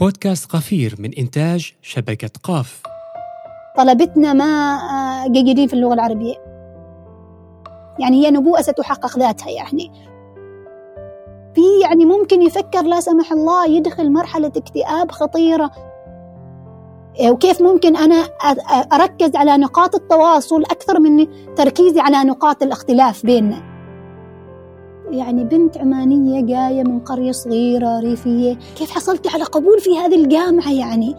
بودكاست قفير من إنتاج شبكة قاف. طلبتنا ما آه، جيدين في اللغة العربية. يعني هي نبوءة ستحقق ذاتها يعني. في يعني ممكن يفكر لا سمح الله يدخل مرحلة اكتئاب خطيرة. وكيف ممكن أنا أركز على نقاط التواصل أكثر من تركيزي على نقاط الاختلاف بيننا. يعني بنت عمانية جاية من قرية صغيرة ريفية. كيف حصلتي على قبول في هذه الجامعة يعني؟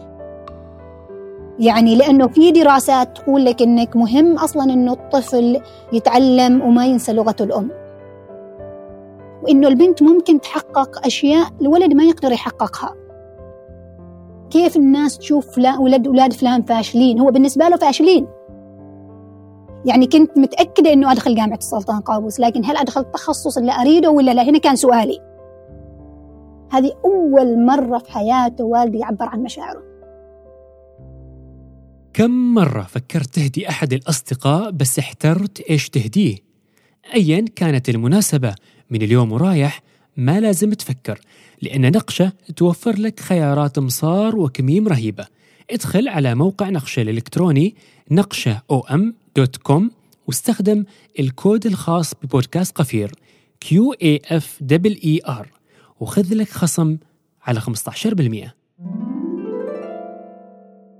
يعني لأنه في دراسات تقول لك إنك مهم أصلا إنه الطفل يتعلم وما ينسى لغته الأم. وإنه البنت ممكن تحقق أشياء الولد ما يقدر يحققها. كيف الناس تشوف فلان ولد أولاد فلان فاشلين؟ هو بالنسبة له فاشلين. يعني كنت متأكدة إنه أدخل جامعة السلطان قابوس لكن هل أدخل التخصص اللي أريده ولا لا؟ هنا كان سؤالي. هذه أول مرة في حياته والدي يعبر عن مشاعره. كم مرة فكرت تهدي أحد الأصدقاء بس احترت إيش تهديه؟ أيا كانت المناسبة. من اليوم ورايح ما لازم تفكر لأن نقشة توفر لك خيارات مصار وكميم رهيبة. ادخل على موقع نقشة الإلكتروني نقشة OM dot com واستخدم الكود الخاص ببودكاست قفير Q A F double E R وخذ لك خصم على 15%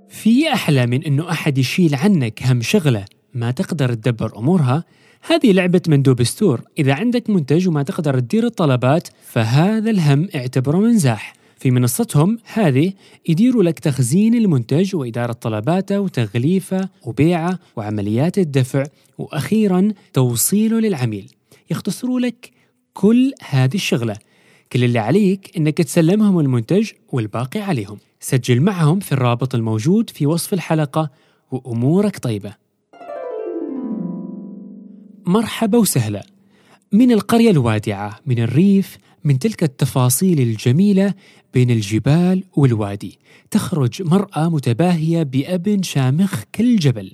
في أحلى من إنه أحد يشيل عنك هم شغلة ما تقدر تدبر أمورها؟ هذه لعبة مندوب Store. إذا عندك منتج وما تقدر تدير الطلبات فهذا الهم اعتبره منزاح. في منصتهم هذه يديروا لك تخزين المنتج وإدارة طلباته وتغليفه وبيعه وعمليات الدفع وأخيرا توصيله للعميل. يختصروا لك كل هذه الشغلة. كل اللي عليك إنك تسلمهم المنتج والباقي عليهم. سجل معهم في الرابط الموجود في وصف الحلقة وأمورك طيبة. مرحبا وسهلا. من القرية الوادعة من الريف من تلك التفاصيل الجميلة بين الجبال والوادي. تخرج مرأة متباهية بأب شامخ كالجبل.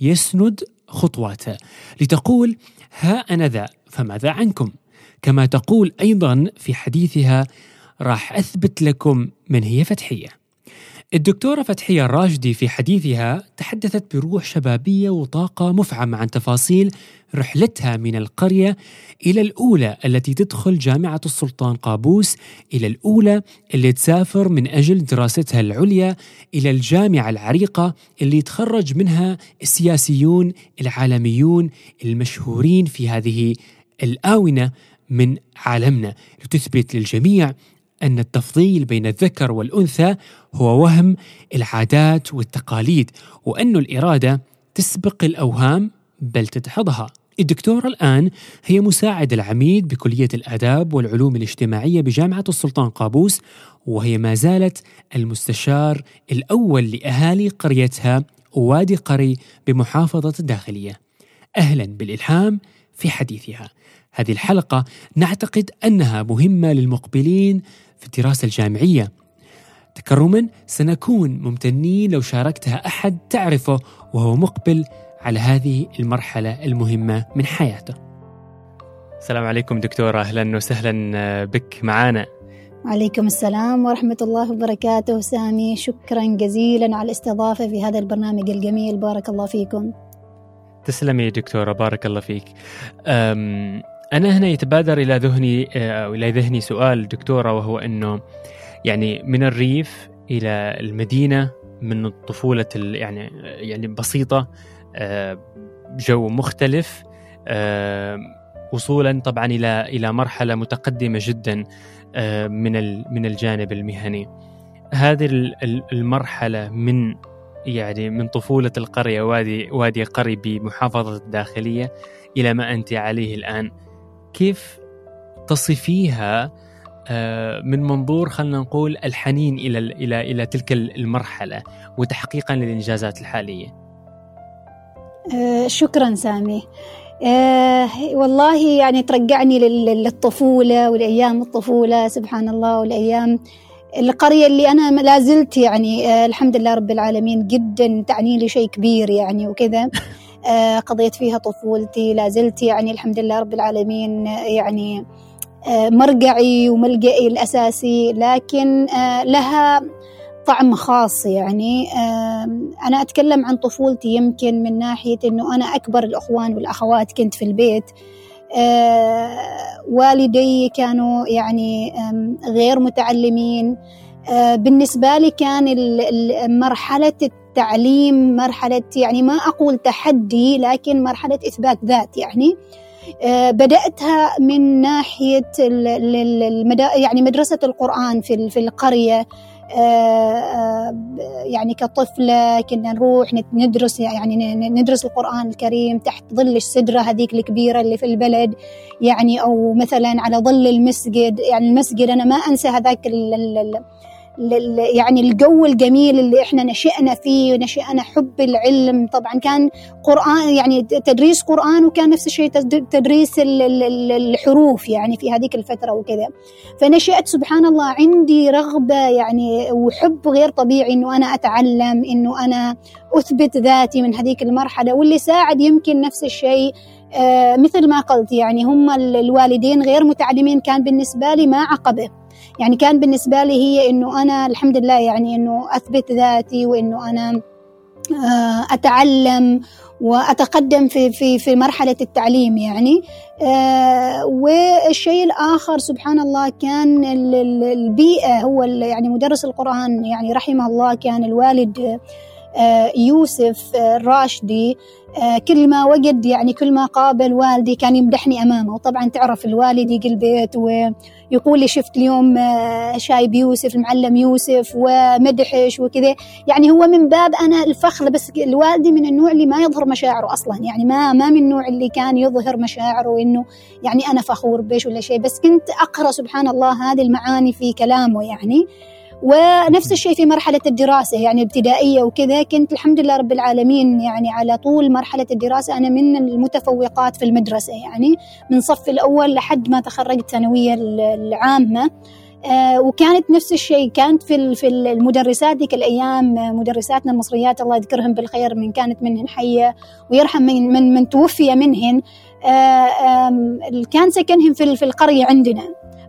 يسند خطواته. لتقول ها أنا ذا فماذا عنكم؟ كما تقول أيضا في حديثها راح أثبت لكم من هي فتحية. الدكتورة فتحية الراشدي في حديثها تحدثت بروح شبابية وطاقة مفعمة عن تفاصيل رحلتها من القرية إلى الأولى التي تدخل جامعة السلطان قابوس إلى الأولى اللي تسافر من أجل دراستها العليا إلى الجامعة العريقة اللي يتخرج منها السياسيون العالميون المشهورين في هذه الآونة من عالمنا. لتثبت للجميع أن التفضيل بين الذكر والأنثى هو وهم العادات والتقاليد وأن الإرادة تسبق الأوهام بل تدحضها الدكتورة الآن هي مساعد العميد بكلية الآداب والعلوم الاجتماعية بجامعة السلطان قابوس وهي ما زالت المستشار الأول لأهالي قريتها وادي قري بمحافظة الداخلية. أهلا بالإلهام في حديثها. هذه الحلقة نعتقد أنها مهمة للمقبلين في الدراسة الجامعية. تكرما سنكون ممتنين لو شاركتها أحد تعرفه وهو مقبل على هذه المرحلة المهمة من حياته. السلام عليكم دكتورة أهلا وسهلا بك معنا وعليكم السلام ورحمة الله وبركاته سامي. شكرا جزيلا على الاستضافة في هذا البرنامج الجميل. بارك الله فيكم. تسلمي دكتورة بارك الله فيك. أنا هنا يتبادر إلى ذهني أو إلى ذهني سؤال دكتورة وهو أنه يعني من الريف إلى المدينة من الطفولة يعني يعني بسيطة جو مختلف وصولا طبعا إلى إلى مرحلة متقدمة جدا من من الجانب المهني. هذه المرحلة من يعني من طفولة القرية وادي وادي قري بمحافظة الداخلية إلى ما أنت عليه الآن. كيف تصفيها آه، من منظور خلينا نقول الحنين إلى إلى إلى تلك المرحلة وتحقيقا للإنجازات الحالية. آه، شكرا سامي. آه والله يعني ترجعني للطفولة ولأيام الطفولة سبحان الله والأيام القرية اللي أنا لا زلت يعني آه الحمد لله رب العالمين جدا تعني لي شيء كبير يعني وكذا قضيت فيها طفولتي لا زلت يعني الحمد لله رب العالمين يعني مرجعي وملجئي الأساسي لكن لها طعم خاص يعني. أنا أتكلم عن طفولتي يمكن من ناحية أنه أنا أكبر الأخوان والأخوات كنت في البيت. والدي كانوا يعني غير متعلمين. بالنسبة لي كان مرحلة التعليم مرحلة يعني ما أقول تحدي لكن مرحلة إثبات ذات يعني. بدأتها من ناحية يعني مدرسة القرآن في في القرية. يعني كطفلة كنا نروح ندرس يعني ندرس القرآن الكريم تحت ظل السدرة هذيك الكبيرة اللي في البلد. يعني أو مثلا على ظل المسجد يعني المسجد أنا ما أنسى هذاك يعني الجو الجميل اللي إحنا نشأنا فيه نشأنا حب العلم. طبعا كان قرآن يعني تدريس قرآن وكان نفس الشيء تدريس الحروف يعني في هذيك الفترة وكذا. فنشأت سبحان الله عندي رغبة يعني وحب غير طبيعي إنه أنا أتعلم إنه أنا أثبت ذاتي من هذيك المرحلة واللي ساعد يمكن نفس الشيء آه مثل ما قلت يعني هم الوالدين غير متعلمين. كان بالنسبة لي ما عقبة. يعني كان بالنسبة لي هي إنه أنا الحمد لله يعني إنه أثبت ذاتي وإنه أنا آه، أتعلم وأتقدم في في في مرحلة التعليم يعني. آه، والشيء الآخر سبحان الله كان البيئة هو يعني مدرس القرآن يعني رحمه الله كان الوالد آه، يوسف الراشدي كل ما وجد يعني كل ما قابل والدي كان يمدحني أمامه. وطبعا تعرف الوالد يجي البيت ويقول لي شفت اليوم آه، شايب يوسف المعلم يوسف ومدحش وكذا. يعني هو من باب أنا الفخر بس الوالدي من النوع اللي ما يظهر مشاعره أصلا. يعني ما ما من النوع اللي كان يظهر مشاعره إنه يعني أنا فخور بيش ولا شيء. بس كنت أقرأ سبحان الله هذه المعاني في كلامه يعني. ونفس الشيء في مرحلة الدراسة يعني ابتدائية وكذا كنت الحمد لله رب العالمين يعني على طول مرحلة الدراسة. أنا من المتفوقات في المدرسة يعني من صف الأول لحد ما تخرجت ثانوية العامة. آه وكانت نفس الشيء كانت في في المدرسات ذيك الأيام مدرساتنا المصريات الله يذكرهم بالخير من كانت منهن حية ويرحم من من, من توفي منهن. آه كان سكنهم في في القرية عندنا.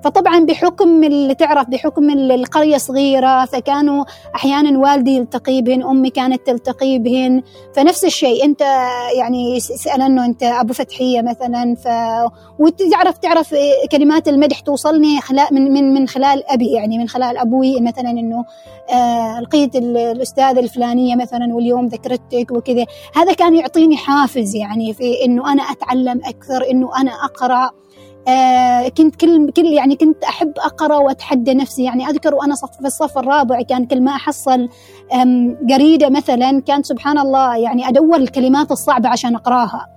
فطبعا بحكم اللي تعرف بحكم القرية صغيرة فكانوا أحيانا والدي يلتقي بهن أمي كانت تلتقي بهن. فنفس الشيء أنت يعني يسأل أنه أنت أبو فتحية مثلا ف وتعرف تعرف كلمات المدح توصلني من من من خلال أبي يعني من خلال أبوي مثلا أنه آه لقيت الأستاذة الفلانية مثلا واليوم ذكرتك وكذا. هذا كان يعطيني حافز يعني في أنه أنا أتعلم أكثر أنه أنا أقرأ. آه كنت كل كل يعني كنت أحب أقرأ وأتحدى نفسي. يعني أذكر وأنا صف في الصف الرابع كان كل ما أحصل جريده مثلا كان سبحان الله يعني أدور الكلمات الصعبة عشان أقرأها.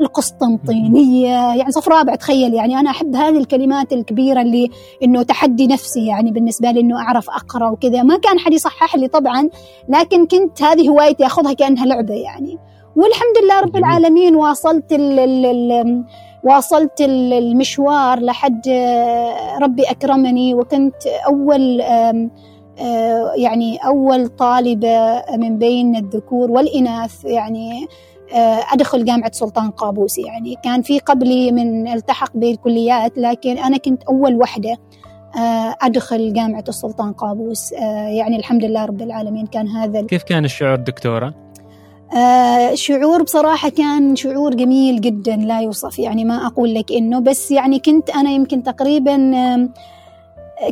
القسطنطينية يعني صف رابع تخيل يعني أنا أحب هذه الكلمات الكبيرة اللي إنه تحدي نفسي يعني بالنسبة لي إنه أعرف أقرأ وكذا. ما كان حد يصحح لي طبعا لكن كنت هذه هوايتي أخذها كأنها لعبة يعني. والحمد لله رب العالمين واصلت ال ال واصلت المشوار لحد آه، ربي أكرمني وكنت أول آه، يعني أول طالبة من بين الذكور والإناث يعني آه، أدخل جامعة سلطان قابوس يعني كان في قبلي من التحق بالكليات لكن أنا كنت أول وحدة أدخل جامعة السلطان قابوس يعني الحمد لله رب العالمين كان هذا كيف كان الشعور دكتورة؟ آه شعور بصراحة كان شعور جميل جدا لا يوصف. يعني ما أقول لك إنه بس يعني كنت أنا يمكن تقريبا آه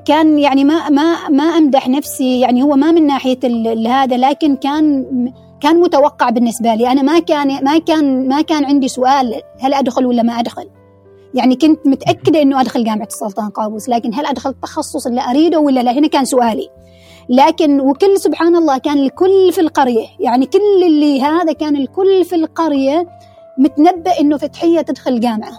كان يعني ما ما ما أمدح نفسي. يعني هو ما من ناحية هذا لكن كان كان متوقع بالنسبة لي. أنا ما كان ما كان ما كان عندي سؤال هل أدخل ولا ما أدخل؟ يعني كنت متأكدة إنه أدخل جامعة السلطان قابوس لكن هل أدخل التخصص اللي أريده ولا لا؟ هنا كان سؤالي. لكن وكل سبحان الله كان الكل في القرية. يعني كل اللي هذا كان الكل في القرية متنبأ إنه فتحية تدخل جامعة.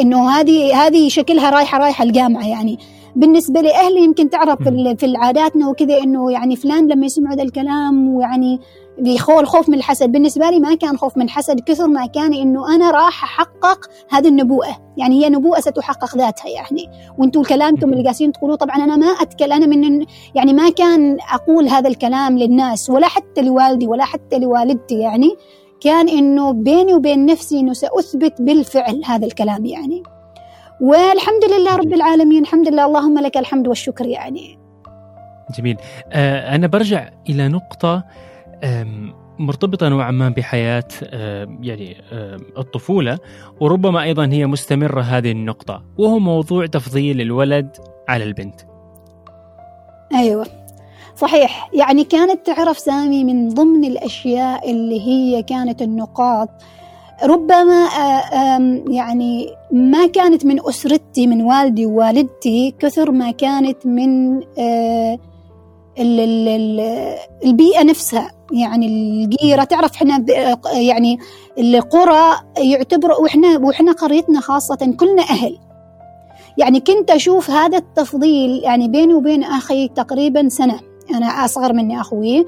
إنه هذه هذه شكلها رايحة رايحة الجامعة يعني. بالنسبة لأهلي يمكن تعرف في العاداتنا وكذا إنه يعني فلان لما يسمع هذا الكلام ويعني بيخول خوف من الحسد. بالنسبة لي ما كان خوف من الحسد كثر ما كان إنه أنا راح أحقق هذه النبوءة. يعني هي نبوءة ستحقق ذاتها يعني. وأنتم كلامكم اللي قاسين تقولوه طبعا أنا ما أتكلم أنا من يعني ما كان أقول هذا الكلام للناس ولا حتى لوالدي ولا حتى لوالدتي يعني. كان إنه بيني وبين نفسي إنه سأثبت بالفعل هذا الكلام يعني. والحمد لله رب العالمين. الحمد لله. اللهم لك الحمد والشكر يعني. جميل. آه أنا برجع إلى نقطة مرتبطة نوعا ما بحياة يعني الطفولة وربما أيضا هي مستمرة هذه النقطة وهو موضوع تفضيل الولد على البنت. أيوة. صحيح. يعني كانت تعرف سامي من ضمن الأشياء اللي هي كانت النقاط. ربما يعني ما كانت من أسرتي من والدي ووالدتي كثر ما كانت من البيئة نفسها. يعني الجيرة تعرف إحنا يعني القرى يعتبروا وإحنا وإحنا قريتنا خاصة كلنا أهل. يعني كنت أشوف هذا التفضيل يعني بيني وبين أخي تقريبا سنة. أنا أصغر مني أخوي.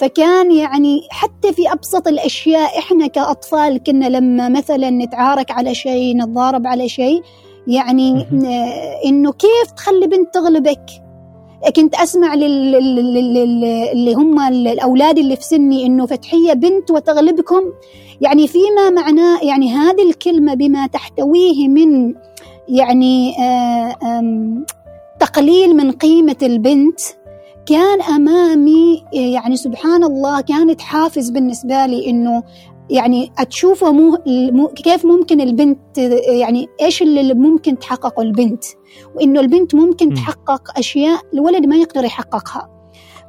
فكان يعني حتى في أبسط الأشياء إحنا كأطفال كنا لما مثلا نتعارك على شيء نتضارب على شيء يعني إنه كيف تخلي بنت تغلبك؟ كنت أسمع لل... اللي هم الأولاد اللي في سني إنه فتحية بنت وتغلبكم. يعني فيما معناه يعني هذه الكلمة بما تحتويه من يعني آه، تقليل من قيمة البنت. كان أمامي يعني سبحان الله كانت حافز بالنسبة لي إنه يعني تشوفه مو كيف ممكن البنت يعني إيش اللي ممكن تحققه البنت؟ وإنه البنت ممكن. تحقق أشياء الولد ما يقدر يحققها.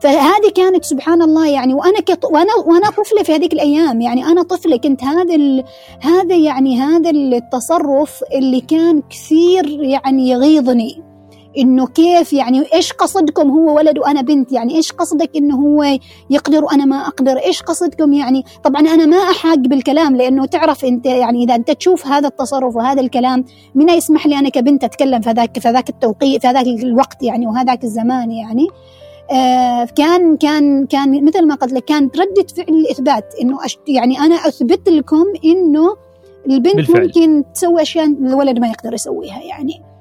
فهذه كانت سبحان الله يعني وأنا كط... وأنا وأنا طفلة في هذيك الأيام يعني أنا طفلة كنت هذا ال... هذا يعني هذا التصرف اللي كان كثير يعني يغيظني. إنه كيف يعني إيش قصدكم هو ولد وأنا بنت؟ يعني إيش قصدك إنه هو يقدر وأنا ما أقدر؟ إيش قصدكم يعني؟ طبعا أنا ما أحاق بالكلام لأنه تعرف أنت يعني إذا أنت تشوف هذا التصرف وهذا الكلام من يسمح لي أنا كبنت أتكلم في ذاك في ذاك التوقيت في ذاك الوقت يعني وهذاك الزمان يعني؟ آه كان كان كان مثل ما قلت لك كانت ردة فعل الإثبات إنه أشت يعني أنا أثبت لكم إنه البنت بالفعل. ممكن تسوي أشياء الولد ما يقدر يسويها يعني.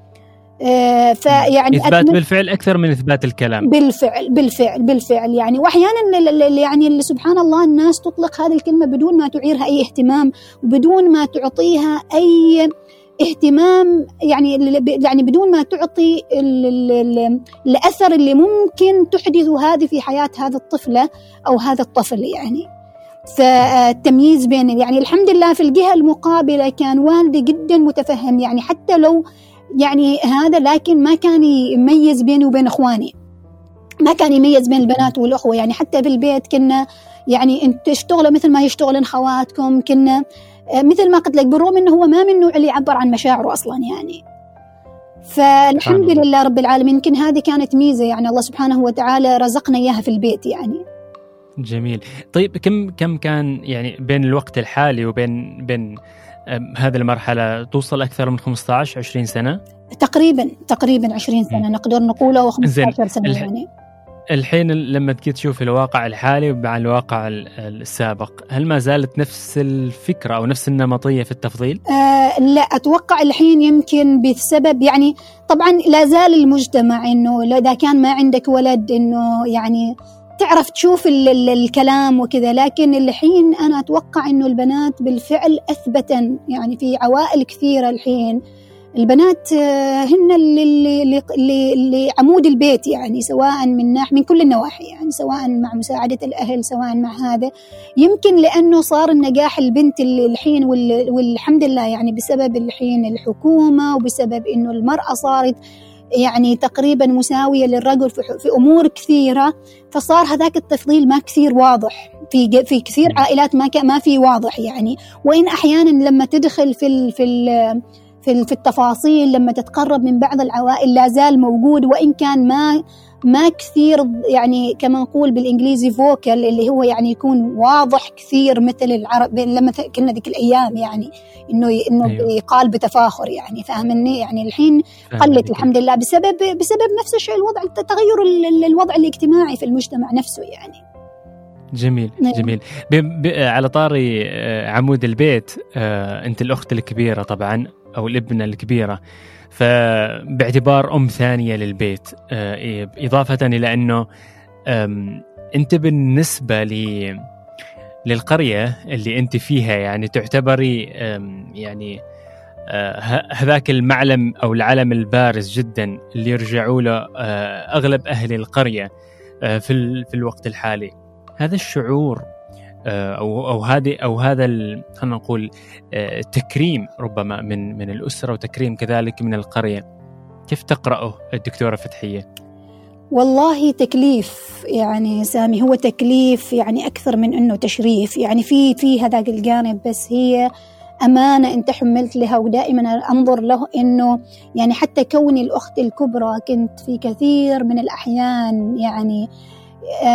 فيعني إثبات بالفعل أكثر من إثبات الكلام. بالفعل بالفعل بالفعل. يعني واحيانا يعني سبحان الله الناس تطلق هذه الكلمة بدون ما تعيرها أي اهتمام وبدون ما تعطيها أي اهتمام يعني يعني بدون ما تعطي الأثر اللي ممكن تحدثه هذه في حياة هذه الطفلة أو هذا الطفل يعني. فالتمييز بين يعني الحمد لله في الجهة المقابلة كان والدي جدا متفهم يعني حتى لو يعني هذا لكن ما كان يميز بيني وبين إخواني. ما كان يميز بين البنات والأخوة. يعني حتى في البيت كنا يعني انت تشتغلوا مثل ما يشتغلن خواتكم كنا آه، مثل ما قلت لك بالرغم إنه هو ما من النوع اللي يعبر عن مشاعره أصلا يعني. فالحمد لله رب العالمين. يمكن هذه كانت ميزة يعني الله سبحانه وتعالى رزقنا إياها في البيت يعني. جميل. طيب كم كم كان يعني بين الوقت الحالي وبين بين هذه المرحلة توصل أكثر من 15 20 سنة؟ تقريبا تقريبا 20 سنة نقدر نقول أو 15 سنة الح... يعني الحين لما تجي تشوف الواقع الحالي مع الواقع السابق هل ما زالت نفس الفكرة أو نفس النمطية في التفضيل؟ آه لا أتوقع الحين يمكن بسبب يعني طبعا لا زال المجتمع أنه إذا كان ما عندك ولد أنه يعني تعرف تشوف ال ال الكلام وكذا لكن الحين أنا أتوقع أنه البنات بالفعل أثبتا يعني في عوائل كثيرة الحين. البنات آه، هن اللي, اللي, اللي, عمود البيت يعني سواء من ناح من كل النواحي يعني سواء مع مساعدة الأهل سواء مع هذا. يمكن لأنه صار النجاح البنت اللي الحين والحمد لله يعني بسبب الحين الحكومة وبسبب أنه المرأة صارت يعني تقريبا مساوية للرجل في أمور كثيرة فصار هذاك التفضيل ما كثير واضح. في في كثير عائلات ما ما في واضح يعني. وإن أحيانا لما تدخل في ال في ال في التفاصيل لما تتقرب من بعض العوائل لا زال موجود وإن كان ما ما كثير يعني كما نقول بالإنجليزي فوكال اللي هو يعني يكون واضح كثير مثل العرب لما كنا ذيك الأيام يعني إنه إنه أيوه. يقال بتفاخر يعني فاهمني؟ يعني الحين قلت الحمد لله بسبب بسبب نفس الشيء الوضع تغير الوضع الاجتماعي في المجتمع نفسه يعني. جميل نعم. جميل. ب... ب... على طاري آه، عمود البيت آه، أنت الأخت الكبيرة طبعا أو الابنة الكبيرة. فباعتبار أم ثانية للبيت. آه، إضافة إلى أنه أنت بالنسبة لي للقرية اللي أنت فيها يعني تعتبري يعني هذاك المعلم أو العلم البارز جدا اللي يرجعوا له أغلب أهل القرية في في الوقت الحالي. هذا الشعور أو أو هذه أو هذا خلينا نقول تكريم ربما من من الأسرة وتكريم كذلك من القرية. كيف تقرأه الدكتورة فتحية؟ والله تكليف يعني سامي هو تكليف يعني أكثر من إنه تشريف. يعني في في هذاك الجانب بس هي أمانة أنت حملت لها ودائما أنظر له إنه يعني حتى كوني الأخت الكبرى كنت في كثير من الأحيان يعني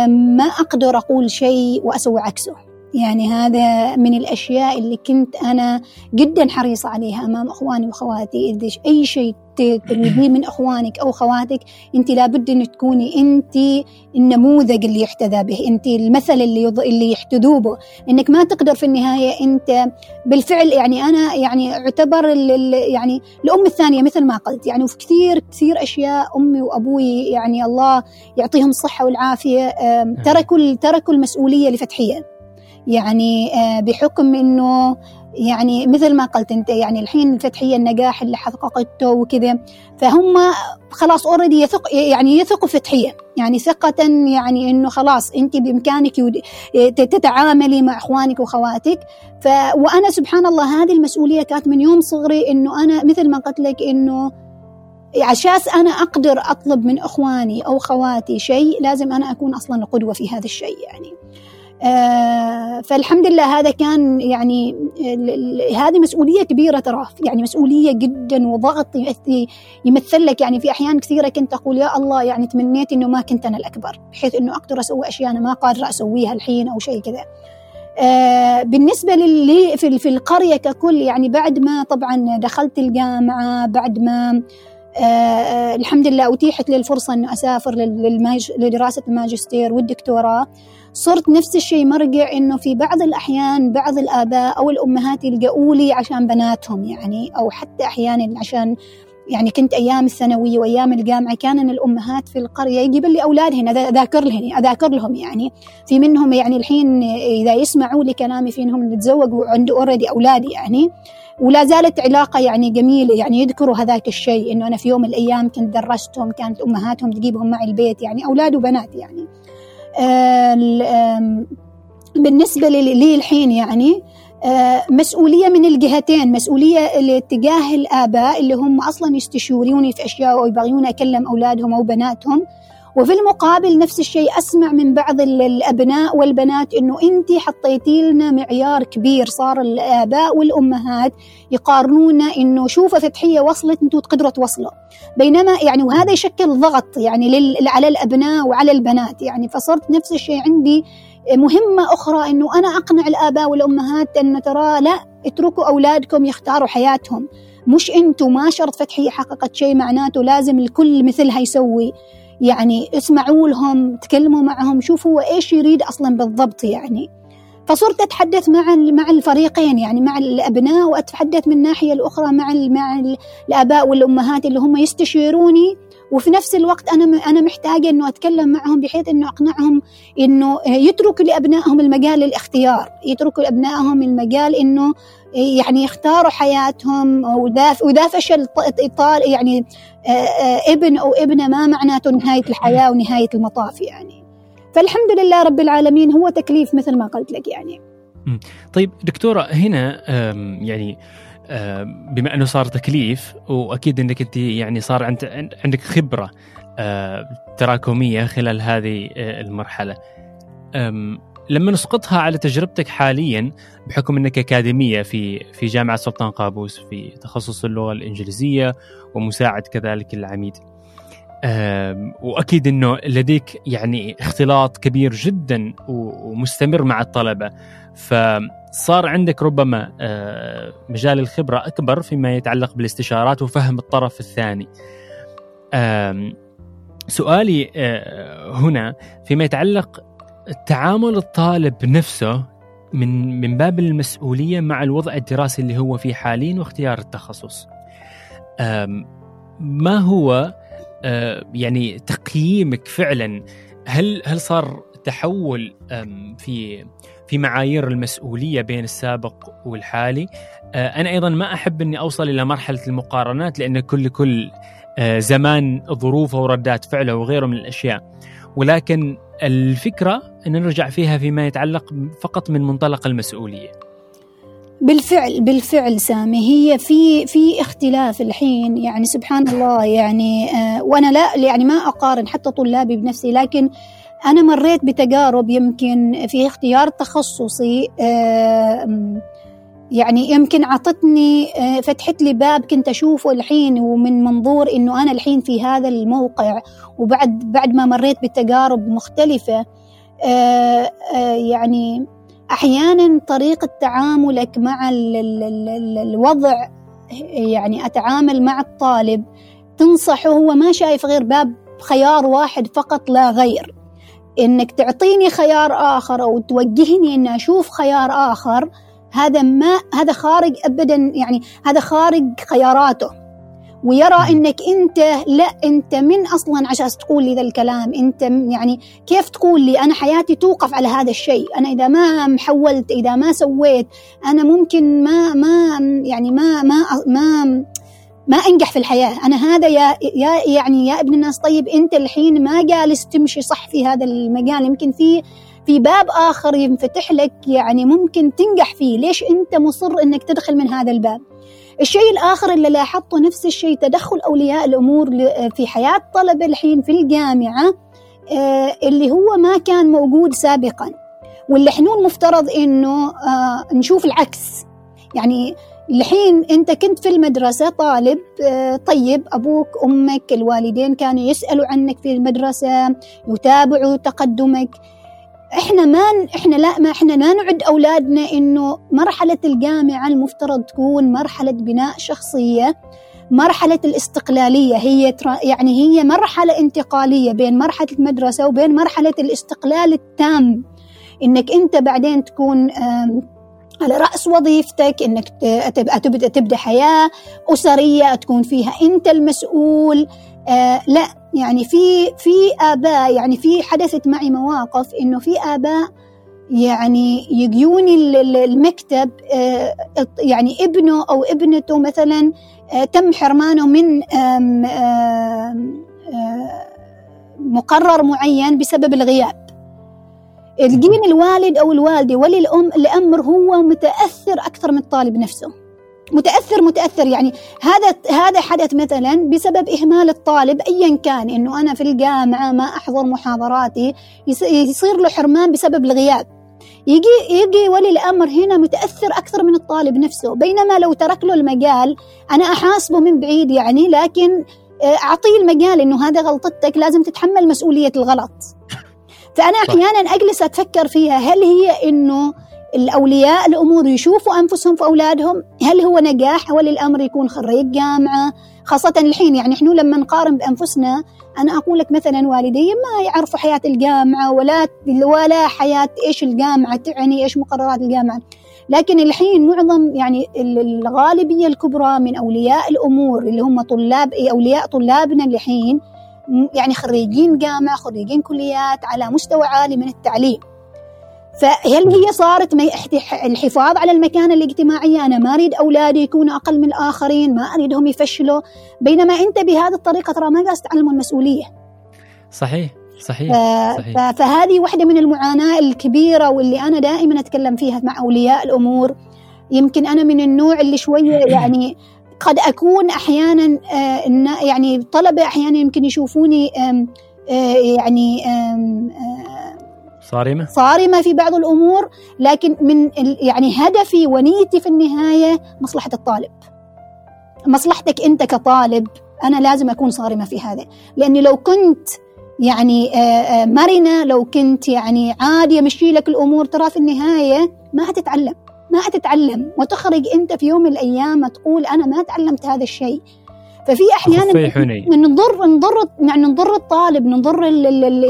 ما أقدر أقول شيء وأسوي عكسه. يعني هذا من الأشياء اللي كنت أنا جدا حريصة عليها أمام أخواني وأخواتي إذا أي شيء تريديه من أخوانك أو خواتك أنت لابد أن تكوني أنت النموذج اللي يحتذى به أنت المثل اللي يض... اللي يحتذوا به. إنك ما تقدر في النهاية أنت بالفعل يعني أنا يعني أعتبر ال... يعني الأم الثانية مثل ما قلت. يعني وفي كثير كثير أشياء أمي وأبوي يعني الله يعطيهم الصحة والعافية تركوا تركوا المسؤولية لفتحية. يعني آه، بحكم إنه يعني مثل ما قلت أنت يعني الحين الفتحيه النجاح اللي حققته وكذا فهم خلاص اوريدي يثق يعني يثقوا فتحية يعني ثقة يعني إنه خلاص أنت بإمكانك تتعاملي مع إخوانك واخواتك ف وأنا سبحان الله هذه المسؤولية كانت من يوم صغري إنه أنا مثل ما قلت لك إنه عشان أنا أقدر أطلب من إخواني أو خواتي شيء لازم أنا أكون أصلا قدوه في هذا الشيء يعني. فالحمد لله هذا كان يعني هذه مسؤولية كبيرة ترى يعني مسؤولية جدا وضغط يمثل لك يعني في أحيان كثيرة كنت أقول يا الله يعني تمنيت إنه ما كنت أنا الأكبر بحيث إنه أقدر أسوي أشياء أنا ما قادرة أسويها الحين أو شيء كذا. آه بالنسبة للي في, القرية ككل يعني بعد ما طبعا دخلت الجامعة بعد ما آه, آه، الحمد لله أتيحت لي الفرصة أن أسافر لدراسة الماجستير والدكتوراه. صرت نفس الشيء مرجع إنه في بعض الأحيان بعض الآباء أو الأمهات يلجؤوا لي عشان بناتهم يعني أو حتى أحيانا عشان يعني كنت أيام الثانوية وأيام الجامعة كان الأمهات في القرية يجيب لي أولادهن أذاكر لهم أذاكر لهم يعني. في منهم يعني الحين إذا يسمعوا لي كلامي في إنهم تزوجوا وعنده اوريدي أولاد يعني. ولا زالت علاقة يعني جميلة يعني يذكروا هذاك الشيء إنه أنا في يوم من الأيام كنت درستهم كانت أمهاتهم تجيبهم معي البيت يعني أولاد وبنات يعني. بالنسبة لي الحين يعني آه، مسؤولية من الجهتين مسؤولية لاتجاه الآباء اللي هم أصلا يستشوروني في أشياء ويبغون أكلم أولادهم أو بناتهم وفي المقابل نفس الشيء أسمع من بعض الأبناء والبنات أنه أنت حطيتي لنا معيار كبير صار الآباء والأمهات يقارنون أنه شوفوا فتحية وصلت أنتم تقدروا توصلوا. بينما يعني وهذا يشكل ضغط يعني على الأبناء وعلى البنات. يعني فصرت نفس الشيء عندي. مهمة أخرى أنه أنا أقنع الآباء والأمهات أن ترى لا اتركوا أولادكم يختاروا حياتهم. مش أنتم ما شرط فتحية حققت شيء معناته لازم الكل مثلها يسوي يعني اسمعوا لهم تكلموا معهم شوفوا إيش يريد أصلا بالضبط يعني. فصرت أتحدث مع مع الفريقين يعني مع الأبناء وأتحدث من الناحية الأخرى مع مع الآباء والأمهات اللي هم يستشيروني. وفي نفس الوقت أنا أنا محتاجة إنه أتكلم معهم بحيث إنه أقنعهم إنه يتركوا لأبنائهم المجال للاختيار. يتركوا لأبنائهم المجال إنه يعني يختاروا حياتهم واذا فشل يعني آه، آه، ابن أو ابنة ما معناته نهاية الحياة ونهاية المطاف يعني. فالحمد لله رب العالمين هو تكليف مثل ما قلت لك يعني. طيب دكتورة هنا يعني بما أنه صار تكليف وأكيد إنك أنت يعني صار عندك خبرة تراكمية خلال هذه آه، المرحلة. لما نسقطها على تجربتك حاليا بحكم إنك أكاديمية في في جامعة سلطان قابوس في تخصص اللغة الإنجليزية ومساعد كذلك العميد. وأكيد إنه لديك يعني اختلاط كبير جدا ومستمر مع الطلبة فصار عندك ربما مجال الخبرة أكبر فيما يتعلق بالاستشارات وفهم الطرف الثاني. سؤالي آه، هنا فيما يتعلق تعامل الطالب نفسه من من باب المسؤولية مع الوضع الدراسي اللي هو فيه حاليا واختيار التخصص. ما هو يعني تقييمك فعلا؟ هل هل صار التحول أم، في في معايير المسؤولية بين السابق والحالي؟ آه، أنا أيضا ما أحب إني أوصل إلى مرحلة المقارنات لأن كل كل آه، زمان ظروفه وردات فعله وغيره من الأشياء. ولكن الفكرة نرجع فيها فيما يتعلق فقط من منطلق المسؤولية. بالفعل بالفعل سامي هي في في اختلاف الحين يعني سبحان الله يعني آه وأنا لا يعني ما أقارن حتى طلابي بنفسي لكن أنا مريت بتجارب يمكن في اختيار تخصصي يعني يمكن عطتني آه فتحت لي باب كنت أشوفه الحين ومن منظور إنه أنا الحين في هذا الموقع وبعد بعد ما مريت بتجارب مختلفة. يعني أحيانا طريقة تعاملك مع ال ال ال الوضع يعني أتعامل مع الطالب تنصحه هو ما شايف غير باب خيار واحد فقط لا غير. إنك تعطيني خيار آخر أو توجهني ان أشوف خيار آخر هذا ما هذا خارج ابدا يعني هذا خارج خياراته. ويرى إنك أنت لا أنت من أصلا عشان تقول لي ذا الكلام. أنت يعني كيف تقول لي أنا حياتي توقف على هذا الشيء؟ أنا إذا ما محولت إذا ما سويت أنا ممكن ما ما يعني ما ما ما ما أنجح في الحياة. أنا هذا يا يا يعني يا ابن الناس طيب أنت الحين ما جالس تمشي صح في هذا المجال؟ يمكن في في باب آخر ينفتح لك يعني ممكن تنجح فيه. ليش أنت مصر إنك تدخل من هذا الباب؟ الشيء الآخر اللي لاحظته نفس الشيء تدخل أولياء الأمور في حياة طلبة الحين في الجامعة اللي هو ما كان موجود سابقا. واللي إحنا المفترض إنه نشوف العكس. يعني الحين أنت كنت في المدرسة طالب طيب أبوك أمك الوالدين كانوا يسألوا عنك في المدرسة يتابعوا تقدمك. إحنا ما إحنا لا ما إحنا لا نعد أولادنا إنه مرحلة الجامعة المفترض تكون مرحلة بناء شخصية مرحلة الاستقلالية هي يعني هي مرحلة انتقالية بين مرحلة المدرسة وبين مرحلة الاستقلال التام. إنك أنت بعدين تكون على رأس وظيفتك إنك تبدأ تبدأ حياة أسرية تكون فيها أنت المسؤول. آه لا يعني في في آباء يعني في حدثت معي مواقف إنه في آباء يعني يجوني المكتب آه يعني ابنه أو ابنته مثلا آه تم حرمانه من آم مقرر معين بسبب الغياب. الجين الوالد أو الوالدة ولي الأم الأمر هو متأثر أكثر من الطالب نفسه. متأثر متأثر. يعني هذا هذا حدث مثلا بسبب إهمال الطالب ايا كان إنه أنا في الجامعة ما أحضر محاضراتي يصير له حرمان بسبب الغياب. يجي يجي ولي الأمر هنا متأثر أكثر من الطالب نفسه. بينما لو ترك له المجال أنا أحاسبه من بعيد يعني لكن أعطيه المجال إنه هذا غلطتك لازم تتحمل مسؤولية الغلط. فأنا أحيانا أجلس أتفكر فيها هل هي إنه الأولياء الأمور يشوفوا أنفسهم في أولادهم هل هو نجاح ولي الأمر يكون خريج جامعة؟ خاصة الحين يعني إحنا لما نقارن بأنفسنا أنا أقول لك مثلا والدي ما يعرفوا حياة الجامعة ولا ولا حياة إيش الجامعة تعني إيش مقررات الجامعة. لكن الحين معظم يعني الغالبية الكبرى من أولياء الأمور اللي هم طلاب أولياء طلابنا الحين يعني خريجين جامعة خريجين كليات على مستوى عالي من التعليم. فهل هي صارت الحفاظ على المكانة الاجتماعية؟ أنا ما أريد أولادي يكونوا أقل من الآخرين ما أريدهم يفشلوا. بينما أنت بهذه الطريقة ترى ما قاعد تعلموا المسؤولية. صحيح صحيح, صحيح. فهذه واحدة من المعاناة الكبيرة واللي أنا دائما أتكلم فيها مع أولياء الأمور. يمكن أنا من النوع اللي شوية يعني قد أكون أحيانا يعني طلبة أحيانا يمكن يشوفوني يعني صارمة؟ صارمة في بعض الأمور لكن من يعني هدفي ونيتي في النهاية مصلحة الطالب. مصلحتك أنت كطالب أنا لازم أكون صارمة في هذا. لأني لو كنت يعني مرنة لو كنت يعني عادي أمشي لك الأمور ترى في النهاية ما حتتعلم ما حتتعلم وتخرج أنت في يوم من الأيام تقول أنا ما تعلمت هذا الشيء. ففي أحيانا نضر نضر يعني نضر الطالب نضر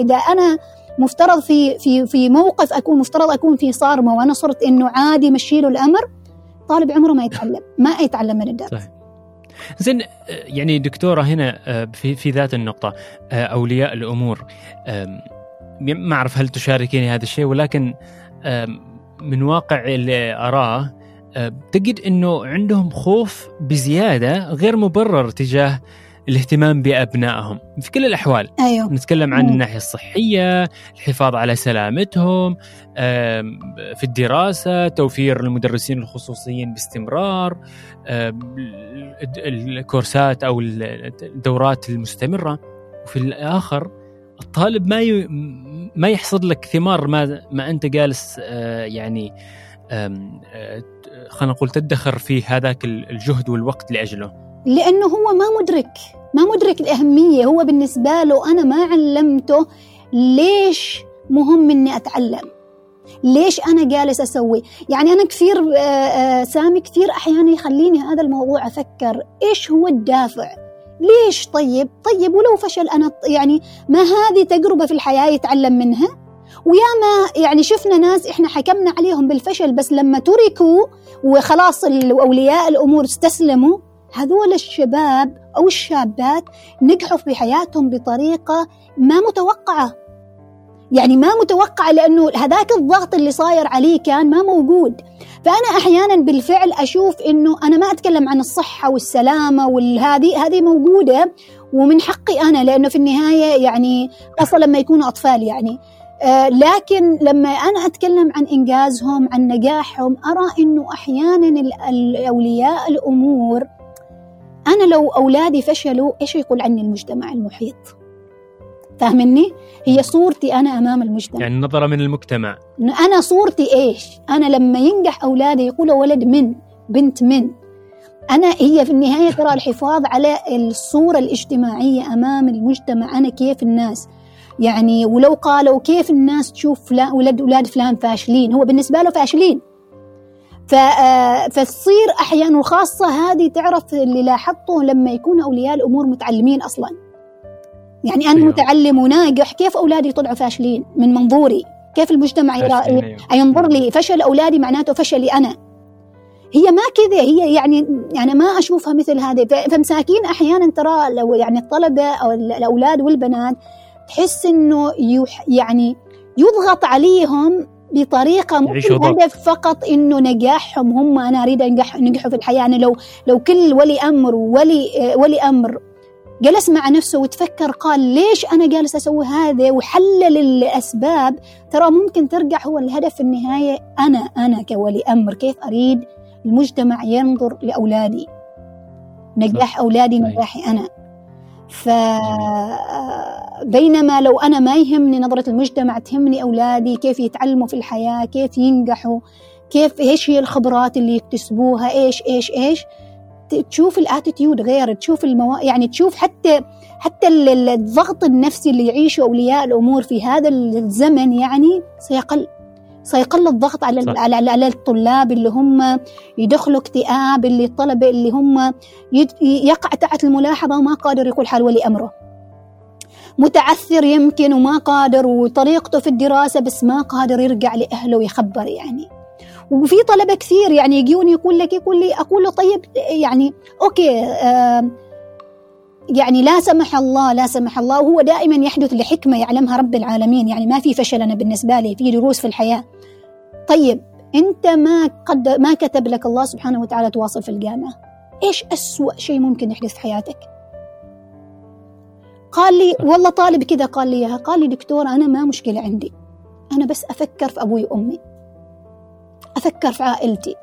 إذا أنا مفترض في في في موقف أكون مفترض أكون في صارمة وأنا صرت إنه عادي مشي له الأمر طالب عمره ما يتعلم ما يتعلم من الدرس صحيح. زين يعني دكتورة هنا في في ذات النقطة أولياء الأمور ما أعرف هل تشاركيني هذا الشيء ولكن من واقع اللي أراه تجد إنه عندهم خوف بزيادة غير مبرر تجاه الاهتمام بأبنائهم. في كل الأحوال أيوه. نتكلم عن الناحية الصحية الحفاظ على سلامتهم في الدراسة توفير المدرسين الخصوصيين باستمرار الكورسات أو الدورات المستمرة. وفي الآخر الطالب ما ي... ما يحصد لك ثمار ما ما أنت جالس آه، يعني آه، خلينا نقول تدخر في هذاك الجهد والوقت لأجله. لأنه هو ما مدرك. ما مدرك الأهمية. هو بالنسبة له أنا ما علمته ليش مهم إني أتعلم. ليش أنا جالس أسوي. يعني أنا كثير آه، سامي كثير أحيانا يخليني هذا الموضوع أفكر إيش هو الدافع؟ ليش طيب؟ طيب ولو فشل أنا يعني ما هذه تجربة في الحياة يتعلم منها؟ وياما يعني شفنا ناس إحنا حكمنا عليهم بالفشل بس لما تركوا وخلاص أولياء الأمور استسلموا هذول الشباب أو الشابات نجحوا في حياتهم بطريقة ما متوقعة. يعني ما متوقعة لأنه هذاك الضغط اللي صاير عليه كان ما موجود. فأنا أحيانا بالفعل أشوف إنه أنا ما أتكلم عن الصحة والسلامة والهذه هذه موجودة ومن حقي أنا لأنه في النهاية يعني خاصة لما يكونوا أطفال يعني. آه لكن لما أنا أتكلم عن إنجازهم عن نجاحهم أرى إنه أحيانا الأولياء الأمور أنا لو أولادي فشلوا إيش يقول عني المجتمع المحيط؟ فاهمني؟ هي صورتي أنا أمام المجتمع. يعني نظرة من المجتمع. أنا صورتي إيش؟ أنا لما ينجح أولادي يقولوا ولد من بنت من. أنا هي في النهاية ترى الحفاظ على الصورة الاجتماعية أمام المجتمع أنا كيف الناس. يعني ولو قالوا كيف الناس تشوف فلان ولد أولاد فلان فاشلين هو بالنسبة له فاشلين. فتصير أحيانا وخاصة هذه تعرف اللي لاحظته لما يكون أولياء الأمور متعلمين أصلاً. يعني أنا أيوه. متعلم وناجح. كيف أولادي طلعوا فاشلين؟ من منظوري. كيف المجتمع أيوه. ينظر لي؟ فشل أولادي معناته فشلي أنا. هي ما كذا. هي يعني يعني ما أشوفها مثل هذه. فمساكين أحيانا ترى لو يعني الطلبة أو الأولاد والبنات تحس إنه يعني يضغط عليهم بطريقة مو الهدف فقط إنه نجاحهم هم أنا أريد انجح نجحوا في الحياة. أنا لو لو كل ولي أمر ولي ولي أمر جلس مع نفسه وتفكر قال ليش أنا جالس أسوي هذا وحلل الأسباب؟ ترى ممكن ترجع هو الهدف في النهاية أنا أنا كولي أمر كيف أريد المجتمع ينظر لأولادي؟ نجاح أولادي نجاحي أنا. ف بينما لو أنا ما يهمني نظرة المجتمع تهمني أولادي كيف يتعلموا في الحياة كيف ينجحوا كيف إيش هي الخبرات اللي يكتسبوها إيش إيش إيش تشوف الاتيتيود غير تشوف المو... يعني تشوف حتى حتى الضغط النفسي اللي يعيشه أولياء الأمور في هذا الزمن يعني سيقل. سيقل الضغط على صح. على على الطلاب اللي هم يدخلوا اكتئاب اللي الطلبه اللي هم. يقع تحت الملاحظة وما قادر يقول حال ولي أمره متعثر يمكن وما قادر وطريقته في الدراسة بس ما قادر يرجع لأهله ويخبر يعني وفي طلبة كثير يعني يجوني يقول لك يقول لي أقول له طيب يعني أوكي آه يعني لا سمح الله لا سمح الله وهو دائما يحدث لحكمة يعلمها رب العالمين. يعني ما في فشل أنا بالنسبة لي في دروس في الحياة. طيب أنت ما قد ما كتب لك الله سبحانه وتعالى تواصل في الجامعة؟ إيش أسوأ شيء ممكن يحدث في حياتك؟ قال لي والله طالب كذا قال لي إياها. قال لي دكتور أنا ما مشكلة عندي. أنا بس أفكر في أبوي وأمي. أفكر في عائلتي.